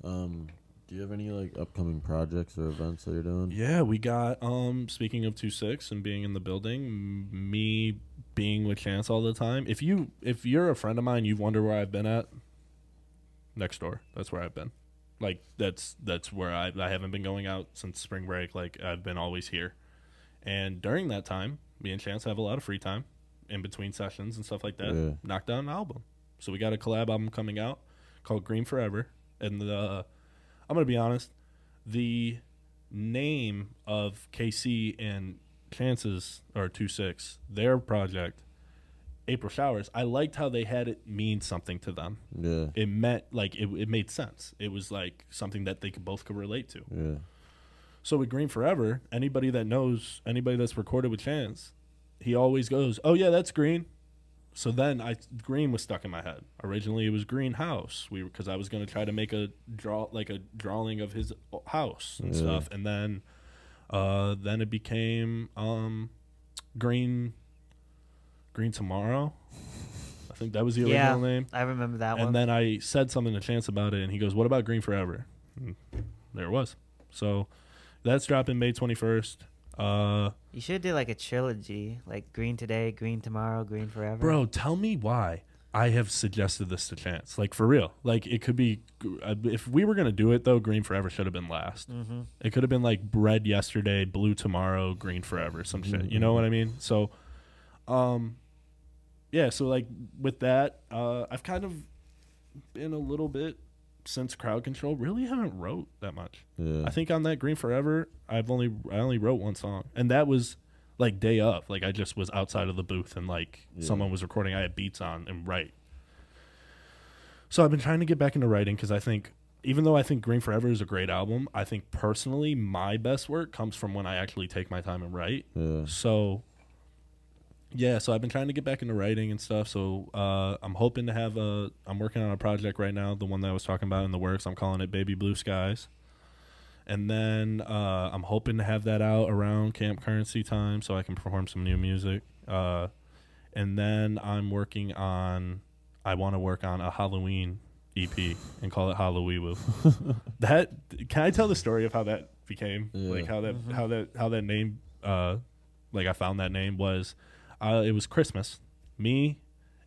Um. Do you have any like upcoming projects or events that you're doing? Yeah, we got um speaking of two six and being in the building, m- me being with Chance all the time. If you if you're a friend of mine, you wonder where I've been at. Next door. That's where I've been. Like that's that's where I I haven't been going out since spring break. Like I've been always here. And during that time, me and Chance have a lot of free time in between sessions and stuff like that. Yeah. Knocked out an album. So we got a collab album coming out called Green Forever. And the I'm gonna be honest, the name of KC and Chances or two six, their project, April Showers, I liked how they had it mean something to them. Yeah. It meant like it, it made sense. It was like something that they could both could relate to. Yeah. So with Green Forever, anybody that knows anybody that's recorded with Chance, he always goes, "Oh yeah, that's Green." So then I Green was stuck in my head. Originally it was Greenhouse. We because I was going to try to make a draw like a drawing of his house and Yeah. stuff, and then uh then it became um Green Green Tomorrow. I think that was the Yeah, original name. I remember that And one. And then I said something to Chance about it, and he goes, "What about Green Forever?" And there it was. So that's dropping May twenty first. Uh, you should do like a trilogy, like Green Today, Green Tomorrow, Green Forever. bro, tell me why I have suggested this to Chance. Like for real. Like it could be uh, if we were gonna do it though. Green Forever should have been last. Mm-hmm. It could have been like red yesterday, blue tomorrow, green forever, some shit. You know what I mean? So, um, yeah. So like with that, uh, I've kind of been a little bit since crowd control. Really haven't wrote that much. Yeah. I think on that green forever, I've only I only wrote one song, and that was like day of. Like I just was outside of the booth and like Yeah. someone was recording. I had beats on and write. So I've been trying to get back into writing because I think even though I think Green Forever is a great album, I think personally my best work comes from when I actually take my time and write. yeah. So yeah, so I've been trying to get back into writing and stuff. So uh, I'm hoping to have a. I'm working on a project right now, the one that I was talking about in the works. I'm calling it Baby Blue Skies. And then uh, I'm hoping to have that out around Camp Currency time, so I can perform some new music. Uh, and then I'm working on. I want to work on a Halloween EP and call it Halloween. that can I tell the story of how that became? Yeah. Like how that Mhm. how that how that name uh like I found that name was uh it was Christmas. Me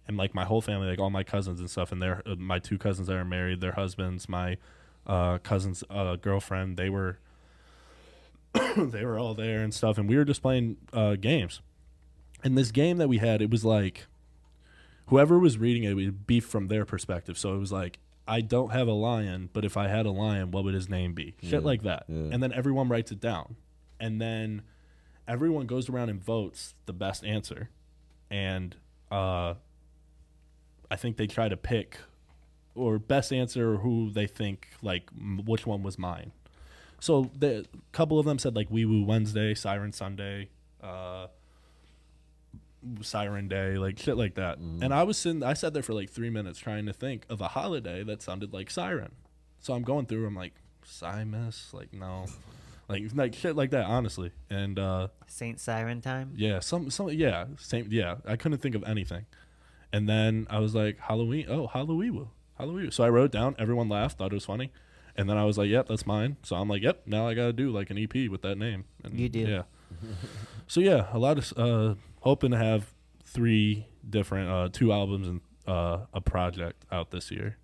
and like my whole family, like all my cousins and stuff, and their uh, my two cousins that are married, their husbands, my uh cousin's uh girlfriend, they were they were all there and stuff, and we were just playing uh games. And this game that we had, it was like whoever was reading it would be from their perspective. So it was like, I don't have a lion, but if I had a lion, what would his name be? Yeah, Shit like that. yeah. And then everyone writes it down. And then everyone goes around and votes the best answer. And uh I think they try to pick or best answer or who they think like m- which one was mine. So the couple of them said like Wee Woo Wednesday, Siren Sunday, uh Siren Day, like shit like that. And I was sitting, I sat there for like three minutes trying to think of a holiday that sounded like Siren. So I'm going through, I'm like, Simus, like no, like like shit like that, honestly. And uh Saint Siren time. yeah, some some yeah, same yeah. I couldn't think of anything. And then I was like, Halloween, oh Halloween, Halloween. So I wrote it down. Everyone laughed, thought it was funny. And then I was like, yep, that's mine. So I'm like, yep, now I got to do like an EP with that name. And You do. Yeah. so yeah, a lot of uh hoping to have three different uh two albums and uh a project out this year.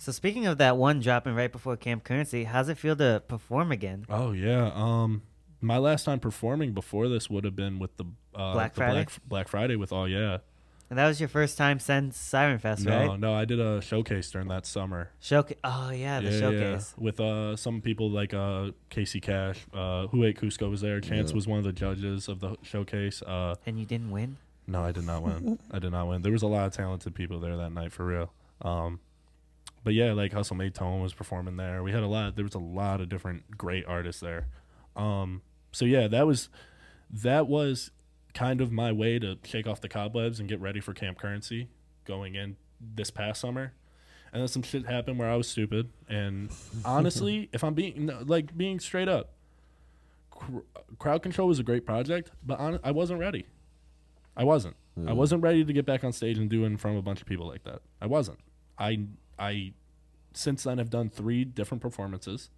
So speaking of that one dropping right before Camp Currency, how's it feel to perform again? Oh yeah. Um my last time performing before this would have been with the uh Black the Friday? Black, Black Friday with all yeah. And that was your first time since Siren Fest, No, right? no, I did a showcase during that summer. Showcase. Oh yeah, the showcase. With uh some people like uh Casey Cash, uh Who Ate Cusco was there. Chance Yeah. was one of the judges of the showcase. Uh And you didn't win. no, I did not win. I did not win. There was a lot of talented people there that night for real. Um but yeah, like Hustle Made Tone was performing there. We had a lot there was a lot of different great artists there. Um so yeah, that was that was kind of my way to shake off the cobwebs and get ready for Camp Currency going in this past summer. And then some shit happened where I was stupid. And honestly, if I'm being like being straight up, cr- crowd control was a great project, but hon- I wasn't ready. I wasn't. I wasn't ready to get back on stage and do it in front of a bunch of people like that. I wasn't. I I since then I've done three different performances.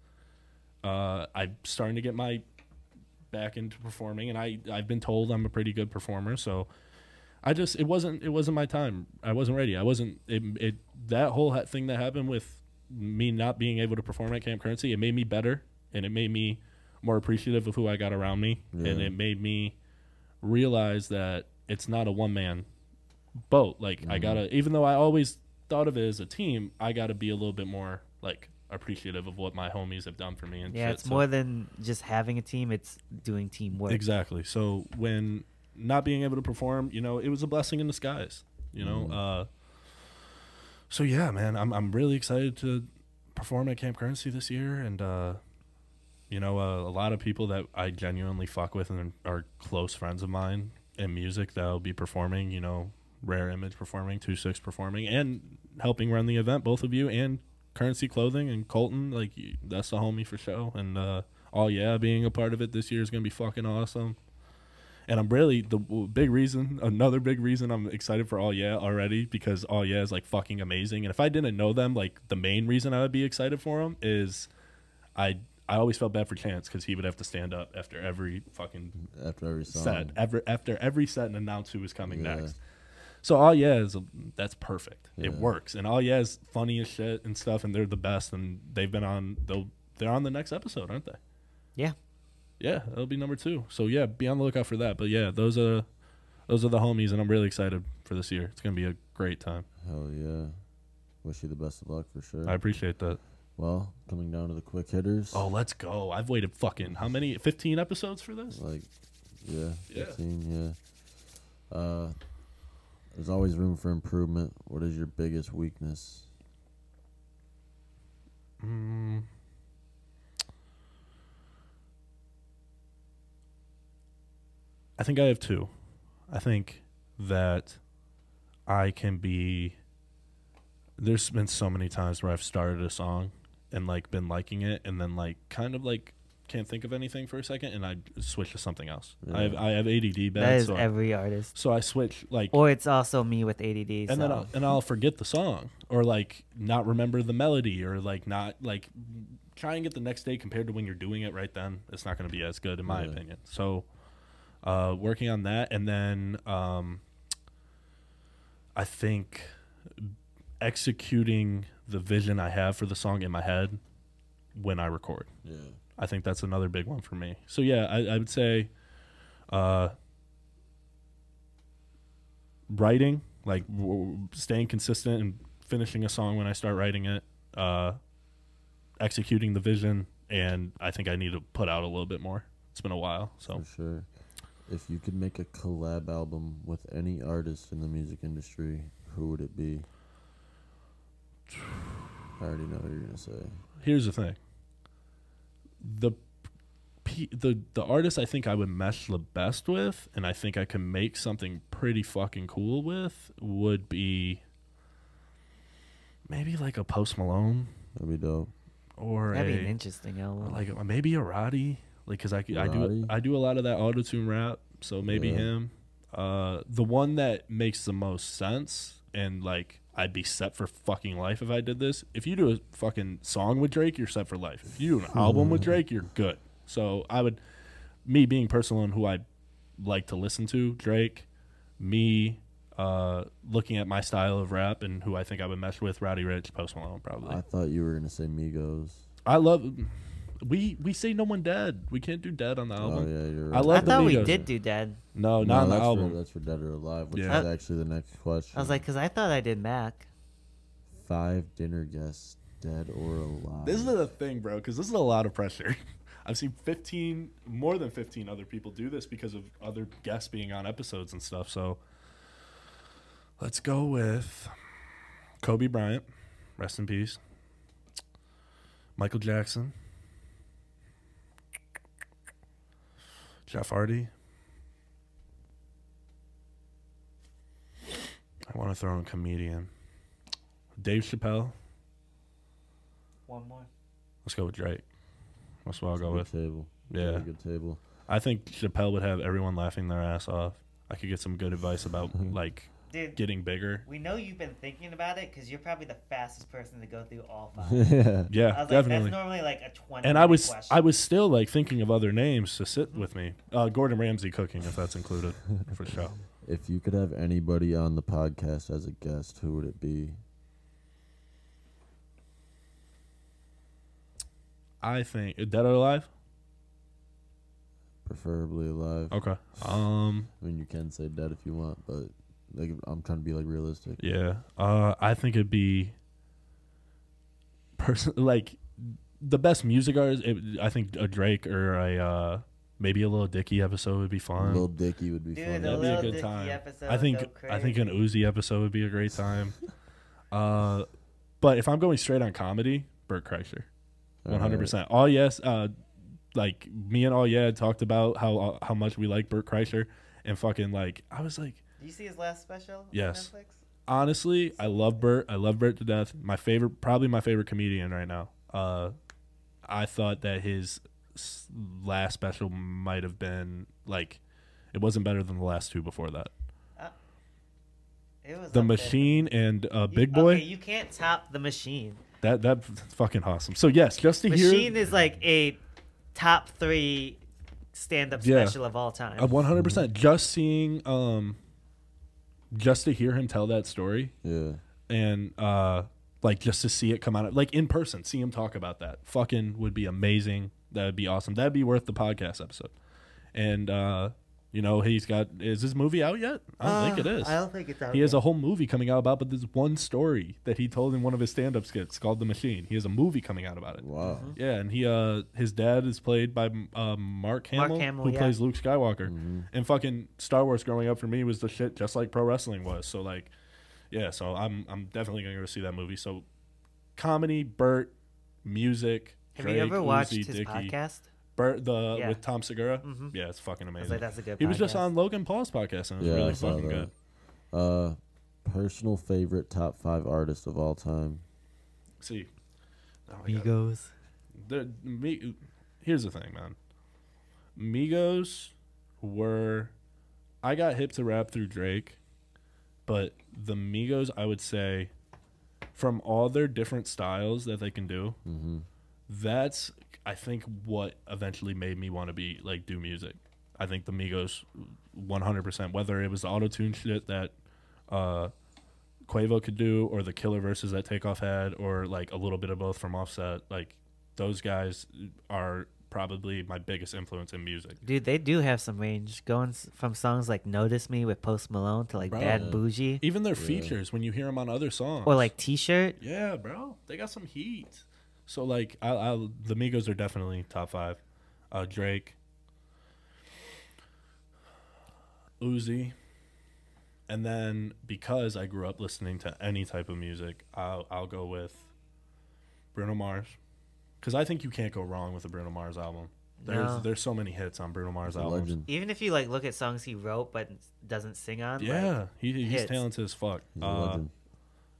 Uh, I'm starting to get my back into performing, and I I've been told I'm a pretty good performer. So I just it wasn't it wasn't my time. I wasn't ready. I wasn't it. it that whole thing that happened with me not being able to perform at Camp Currency, it made me better, and it made me more appreciative of who I got around me, and it made me realize that it's not a one man boat. Like I gotta, even though I always thought of it as a team, I gotta be a little bit more like appreciative of what my homies have done for me and Yeah, shit. it's So- more than just having a team; it's doing teamwork. Exactly. So when not being able to perform, you know, it was a blessing in disguise. You know. Mhm. Uh, so yeah, man, I'm I'm really excited to perform at Camp Currency this year, and uh, you know, uh, a lot of people that I genuinely fuck with and are close friends of mine in music that will be performing. You know, Rare Image performing, Two Six performing, and helping run the event. Both of you and Currency Clothing and Colton, like that's the homie for show, and uh, all yeah, being a part of it this year is gonna be fucking awesome. And I'm really the big reason, another big reason I'm excited for All Yeah already because All Yeah is like fucking amazing. And if I didn't know them, like the main reason I would be excited for them is I I always felt bad for Chance because he would have to stand up after every fucking after every song. set, ever after every set and announce who was coming Yeah. next. So All Yeah is a, that's perfect. It works, and All Yeah is funny as shit and stuff, and they're the best. And they've been on they'll they're on the next episode, aren't they? Yeah. Yeah, that'll be number two. So yeah, be on the lookout for that. But yeah, those are those are the homies, and I'm really excited for this year. It's gonna be a great time. Hell yeah. Wish you the best of luck for sure. I appreciate that. well, coming down to the quick hitters. Oh, let's go! I've waited fucking how many? Fifteen episodes for this? Like, yeah, Yeah. 15, yeah. Uh, there's always room for improvement. What is your biggest weakness? Mm. I think I have two. I think that I can be. There's been so many times where I've started a song and like been liking it, and then like kind of like can't think of anything for a second, and I switch to something else. Yeah. I have I have ADD bad, that is so, I, every artist. so I switch like, Or it's also me with ADD. and so. then I'll, and I'll forget the song or like not remember the melody or like not like try and get the next day compared to when you're doing it right then. It's not going to be as good in my Yeah. opinion. So, uh, working on that, and then um, I think executing the vision I have for the song in my head when I record. Yeah. I think that's another big one for me. So yeah, I, I would say uh, writing, like w- staying consistent and finishing a song when I start writing it, uh, executing the vision, and I think I need to put out a little bit more. It's been a while, so For sure. If you could make a collab album with any artist in the music industry, who would it be? I already know what you're gonna say. here's the thing. The the the artist I think I would mesh the best with, and I think I can make something pretty fucking cool with, would be maybe like a Post Malone That'd be dope. or That'd a be an interesting album. like uh, maybe a Roddy, like because I, c- I do I do a lot of that auto tune rap, so maybe Yeah. him. Uh, the one that makes the most sense and like I'd be set for fucking life if I did this. If you do a fucking song with Drake, you're set for life. If you do an album with Drake, you're good. So I would, me being personal and who I like to listen to, Drake, me uh, looking at my style of rap and who I think I would mesh with, Roddy Ricch, Post Malone, probably. I thought you were gonna say Migos. I love. We we say no one dead. We can't do dead on the Oh album. yeah, you're I right. love I the thought we Migos. did do Dead. No, No, not on the that's album. For, that's for Dead or Alive, which Yeah. is actually the next question. I was like, because I thought I did Mac. five dinner guests, dead or alive. This is the thing, bro, because this is a lot of pressure. I've seen 15, more than 15 other people do this because of other guests being on episodes and stuff. So let's go with Kobe Bryant, rest in peace. Michael Jackson, Jeff Hardy. I want to throw in a comedian. Dave Chappelle. One more. Let's go with Drake. That's what I'll go with. Table. Yeah. Very good table. I think Chappelle would have everyone laughing their ass off. I could get some good advice about like Dude, getting bigger. we know you've been thinking about it because you're probably the fastest person to go through all five. yeah. Yeah, I was like, definitely. that's normally like a 20 and I was question. I was still like thinking of other names to sit with me. Uh, Gordon Ramsay cooking, if that's included, for sure. If you could have anybody on the podcast as a guest, who would it be? I think Dead or Alive. Preferably alive. Okay. Um. I mean, you can say dead if you want, but like, I'm trying to be like realistic. Yeah. Uh. I think it'd be. Person like the best music artist. It, I think a Drake or a uh, maybe a Lil Dicky episode would be fun. Lil Dicky would be Dude, fun. That'd be a good Dicky time. I think I think an Uzi episode would be a great time. uh, but if I'm going straight on comedy, Bert Kreischer, one hundred percent. All yes, uh, like me and all yeah talked about how uh, how much we like Bert Kreischer, and fucking like I was like, Did you see his last special Yes. on Netflix? honestly, I love Bert. I love Bert to death. My favorite, probably my favorite comedian right now. Uh, I thought that his last special might have been like, it wasn't better than the last two before that. It was The up there. Machine and uh, You- Big Boy. Okay, you can't top the Machine. That that fucking awesome. So yes, just to Machine hear Machine is like a top three stand-up Yeah. special of all time. one hundred percent, just seeing um, just to hear him tell that story Yeah. and uh, like just to see it come out like in person, see him talk about that, fucking would be amazing. That would be awesome. That'd be worth the podcast episode. And uh, you know, he's got is his movie out yet? I don't think it Uh. I don't think it's out. He has a whole movie coming out about, but there's one story that he told in one of his stand-up skits called "The Machine." He has a movie coming out about it. Wow. Yeah, and he uh his dad is played by um, Mark Hamill, Hamill, who yeah. plays Luke Skywalker. Mhm. And fucking Star Wars growing up for me was the shit just like pro wrestling was. So like yeah, so I'm I'm definitely going to go see that movie. So comedy, Bert, music, Have Drake, you ever watched Uzi, his Dicky. podcast? Bert the Yeah. with Tom Segura? Mhm. Yeah, it's fucking I was amazing. like, that's a good. he was just on Logan Paul's podcast and it was Yeah, really fucking that. good. Uh, personal favorite top five artist of all time. See. Oh. Migos. The, me, here's the thing, man. Migos were I got hip to rap through Drake, but the Migos I would say from all their different styles that they can do, Mm-hmm. that's I think what eventually made me want to be like do music. I think the Migos 100% whether it was the auto tune shit that uh Quavo could do or the killer verses that Takeoff had or like a little bit of both from Offset like those guys are probably my biggest influence in music. Dude, they do have some range going from songs like Notice Me with Post Malone to like Bro. Bad Bougie Even their Yeah. features when you hear them on other songs or like T shirt. Yeah, bro, they got some heat. So like, I, I the Migos are definitely top five. Uh, Drake, Uzi, and then because I grew up listening to any type of music, I'll I'll go with Bruno Mars, because I think you can't go wrong with a Bruno Mars album. There's No. there's so many hits on Bruno Mars He's a albums. legend. Even if you like look at songs he wrote but doesn't sing on. Yeah, like, he, he's hits. talented as fuck. He's a Uh, legend.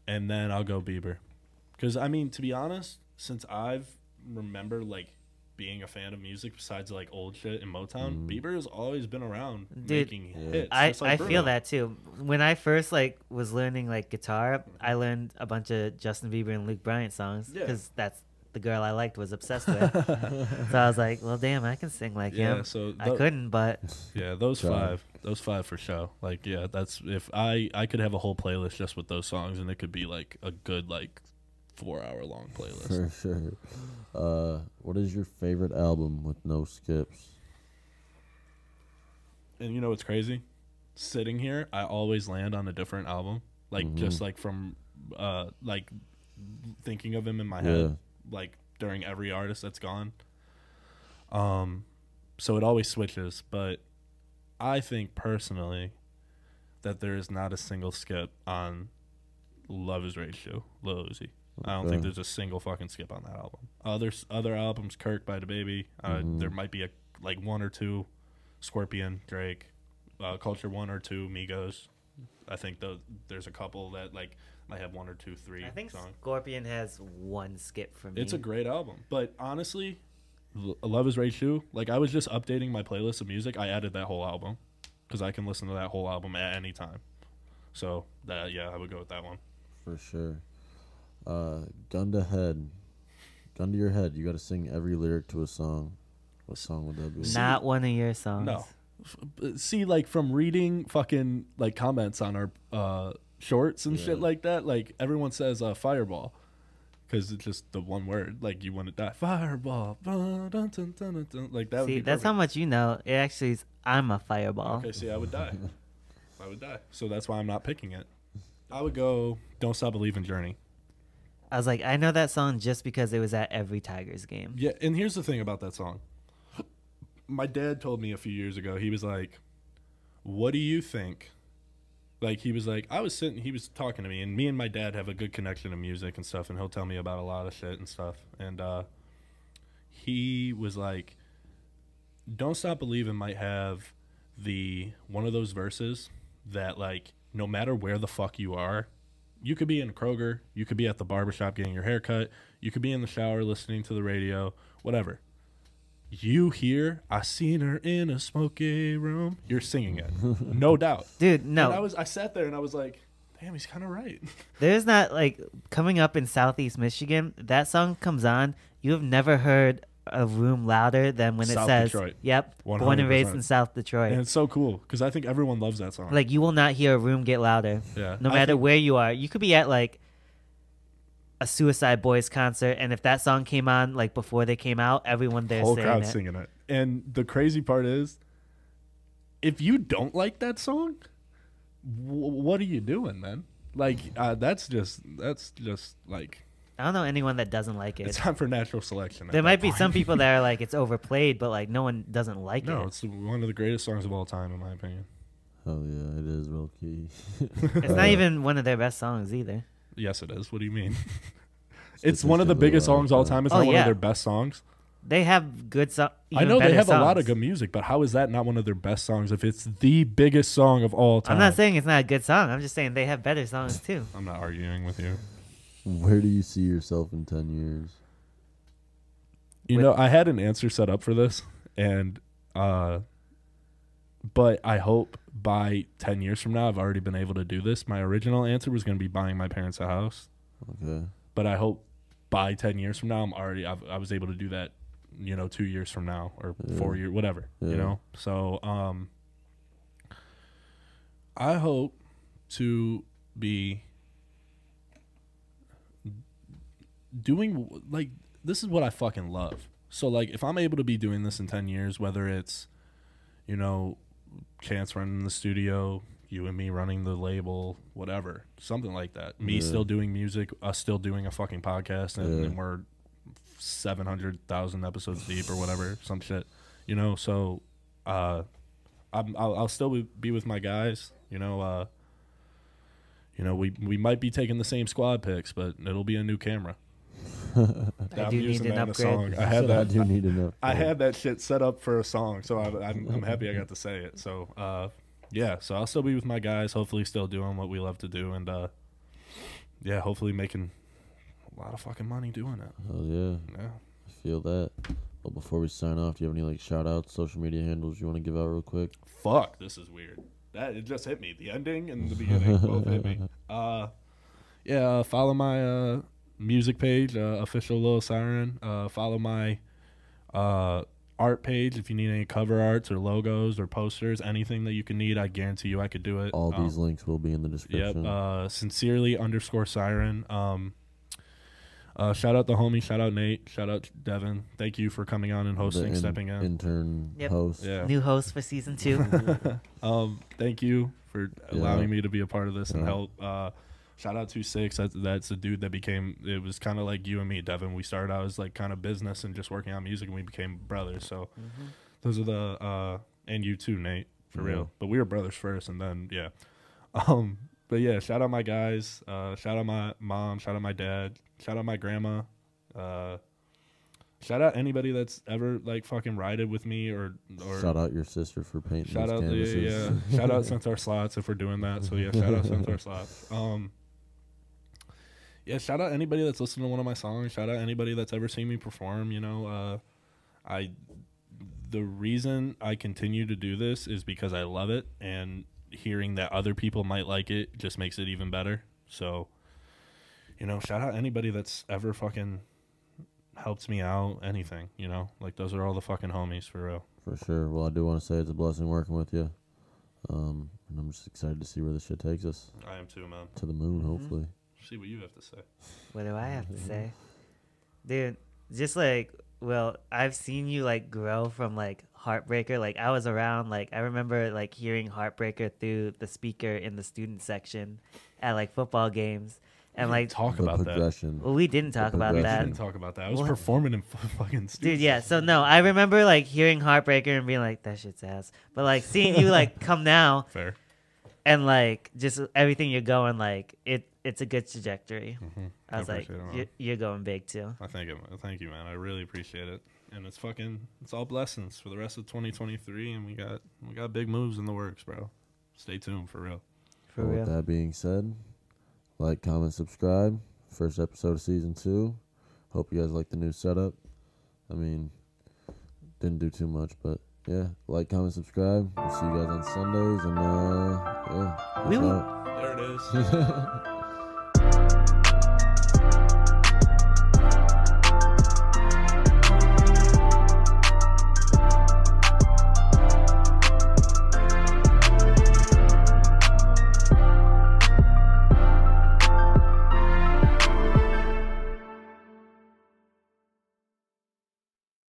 and then I'll go Bieber. Because I mean, to be honest, since I've remember like being a fan of music besides like old shit in Motown, Mhm. Bieber has always been around Dude, making Yeah. hits. I, like I Bruno. feel that too. When I first like was learning like guitar, I learned a bunch of Justin Bieber and Luke Bryan songs Yeah. because that's the girl I liked was obsessed with. so I was like, well, damn, I can sing like Yeah, him. so I couldn't, but yeah, those Try. five, those five for show. Like, yeah, that's if I I could have a whole playlist just with those songs, and it could be like a good like four hour long playlist. For sure. Uh, what is your favorite album with no skips? And you know what's crazy? Sitting here, I always land on a different album. Like Mhm. just like from uh like thinking of him in my Yeah. head, like during every artist that's gone. Um so it always switches, but I think personally that there is not a single skip on Luv Is Rage 2, Lil Uzi. I don't think there's a single fucking skip on that album. Other other albums, Kirk by DaBaby, uh, Mhm. there might be a like one or two, Scorpion, Drake, uh, Culture one or two, Migos. I think those there's a couple that like might have one or two, three I think songs. Scorpion has one skip for me. It's a great album, but honestly, L- Luv Is Rage 2, like I was just updating my playlist of music. I added that whole album because I can listen to that whole album at any time. So that yeah, I would go with that one. For sure. Uh, gun to head. Gun to your head. You got to sing every lyric to a song. What song would that be? Not one of your songs. No. F- b- See, like from reading fucking like comments on our uh, shorts and shit Yeah. like that, like everyone says uh, fireball because it's just the one word. Like you want to die, fireball. Dun, dun, dun, dun, dun, dun. Like that. would See, be that's how perfect. much you know. It actually is. I'm a fireball. Okay, see, I would die. I would die. So that's why I'm not picking it. I would go. Don't stop believing. Journey. I was like, I know that song just because it was at every Tigers game. Yeah, and here's the thing about that song. My dad told me a few years ago. He was like, "What do you think?" Like he was like, I was sitting. He was talking to me, and me and my dad have a good connection to music and stuff, and he'll tell me about a lot of shit and stuff. And uh, he was like, "Don't stop believing" might have the one of those verses that like no matter where the fuck you are, you could be in Kroger, you could be at the barbershop getting your hair cut, you could be in the shower listening to the radio, whatever. You hear, I seen her in a smoky room. You're singing it, no doubt. Dude, And I was, I sat there and I was like, damn, he's kind of right. There's not like coming up in Southeast Michigan. That song comes on. You have never heard a room louder than when South it says, Detroit. "Yep, born and raised in South Detroit." and it's so cool because I think everyone loves that song. Like you will not hear a room get louder, yeah, no matter think- where you are. You could be at like a Suicideboys concert, and if that song came on like before they came out, everyone there whole crowd it. singing it. And the crazy part is, if you don't like that song, w- what are you doing, man? Like uh, that's just that's just like I don't know anyone that doesn't like it. it's time for natural selection. there might be point. some people that are like it's overplayed, but like no one doesn't like No, it. it's one of the greatest songs of all time, in my opinion. Oh yeah, it is real key. It's not even one of their best songs either. Yes, it is. What do you mean? it's Statistics one of the biggest like songs all uh, time. It's Oh, not one yeah. of their best songs. They have good songs. I know they have a lot of good music, but how is that not one of their best songs if it's the biggest song of all time? I'm not saying it's not a good song. I'm just saying they have better songs too. I'm not arguing with you. Where do you see yourself in ten years? You With- know, I had an answer set up for this, and uh, but I hope by ten years from now I've already been able to do this. My original answer was going to be buying my parents a house, Okay. but I hope by ten years from now I'm already I've, I was able to do that. You know, two years from now or four Yeah. years, whatever. Yeah. You know, so um, I hope to be doing like this is what I fucking love. So like if I'm able to be doing this in 10 years whether it's you know chance running the studio, you and me running the label, whatever, something like that. Me Yeah. still doing music, us still doing a fucking podcast and, Yeah. and we're 700,000 episodes deep or whatever, some shit. You know, so uh I'm, I'll, I'll still be- be with my guys. You know, uh, you know, we we might be taking the same squad picks, but it'll be a new camera. I I'm do need using an that in a upgrade. song. I had that. I that. do need to know. I had that shit set up for a song, so I, I'm I'm happy I got to say it. So, uh, yeah, so I'll still be with my guys. Hopefully, still doing what we love to do, and uh, yeah, hopefully making a lot of fucking money doing it. Hell yeah. Yeah. I feel that. But before we sign off, do you have any like shout outs, social media handles you want to give out real quick? fuck, this is weird. That it just hit me. The ending and the beginning both hit me. Uh, yeah, uh, follow my uh music page, uh, official Lil Siren. Uh, follow my uh art page if you need any cover arts or logos or posters, anything that you can need. I guarantee you I could do it. All Um, these links will be in the Yep. description. Uh, sincerely underscore siren. Um, uh, shout out the homie. Shout out Nate. Shout out Devin. Thank you for coming on and hosting, in- stepping in. Intern Yep. host. yeah. New host for season two. um, thank you for allowing me to be a part of this and Yeah. help. Shout out to Six. That's that's a dude that became. It was kind of like you and me, Devin. We started out as like kind of business and just working on music, and we became brothers. So those are the uh, and you too, Nate, for Yeah. real. But we were brothers first, and then yeah. Um, but yeah, shout out my guys. Uh, shout out my mom. Shout out my dad. Shout out my grandma. Uh, shout out anybody that's ever like fucking rided with me or or Shout out your sister for painting Shout those out, yeah, canvases. yeah. shout out Centaur Slots if we're doing that. So yeah, shout out Centaur Slots. Um, yeah, shout out anybody that's listened to one of my songs. Shout out anybody that's ever seen me perform. You know, uh, I the reason I continue to do this is because I love it, and hearing that other people might like it just makes it even better. So, you know, shout out anybody that's ever fucking helped me out. Anything, you know, like those are all the fucking homies for real. For sure. Well, I do want to say it's a blessing working with you. Um, and I'm just excited to see where this shit takes us. I am too, man. To the moon, Mhm. hopefully. See what you have to say. What do I have to mm-hmm. say? Dude, just like, well, I've seen you like grow from like Heartbreaker. Like, I was around, like, I remember like hearing Heartbreaker through the speaker in the student section at like football games. And like, talk the about that. progression. well, we didn't talk about that. We didn't talk about that. I was What? performing in f- fucking Dude, yeah. So no, I remember like hearing Heartbreaker and being like, "That shit's ass," but like seeing you like come now Fair. And like just everything you're going, like it, it's a good trajectory. Mm-hmm. I was like, it, you're, you're going big too. I thank you. Thank you, man. I really appreciate it. And it's fucking, it's all blessings for the rest of 2023. And we got, we got big moves in the works, bro. Stay tuned for real. For Well, real. With that being said, like, comment, subscribe. First episode of season two. Hope you guys like the new setup. I mean, didn't do too much, but yeah, like, comment, subscribe. We'll see you guys on Sundays, and uh, yeah, We will- out. There it is.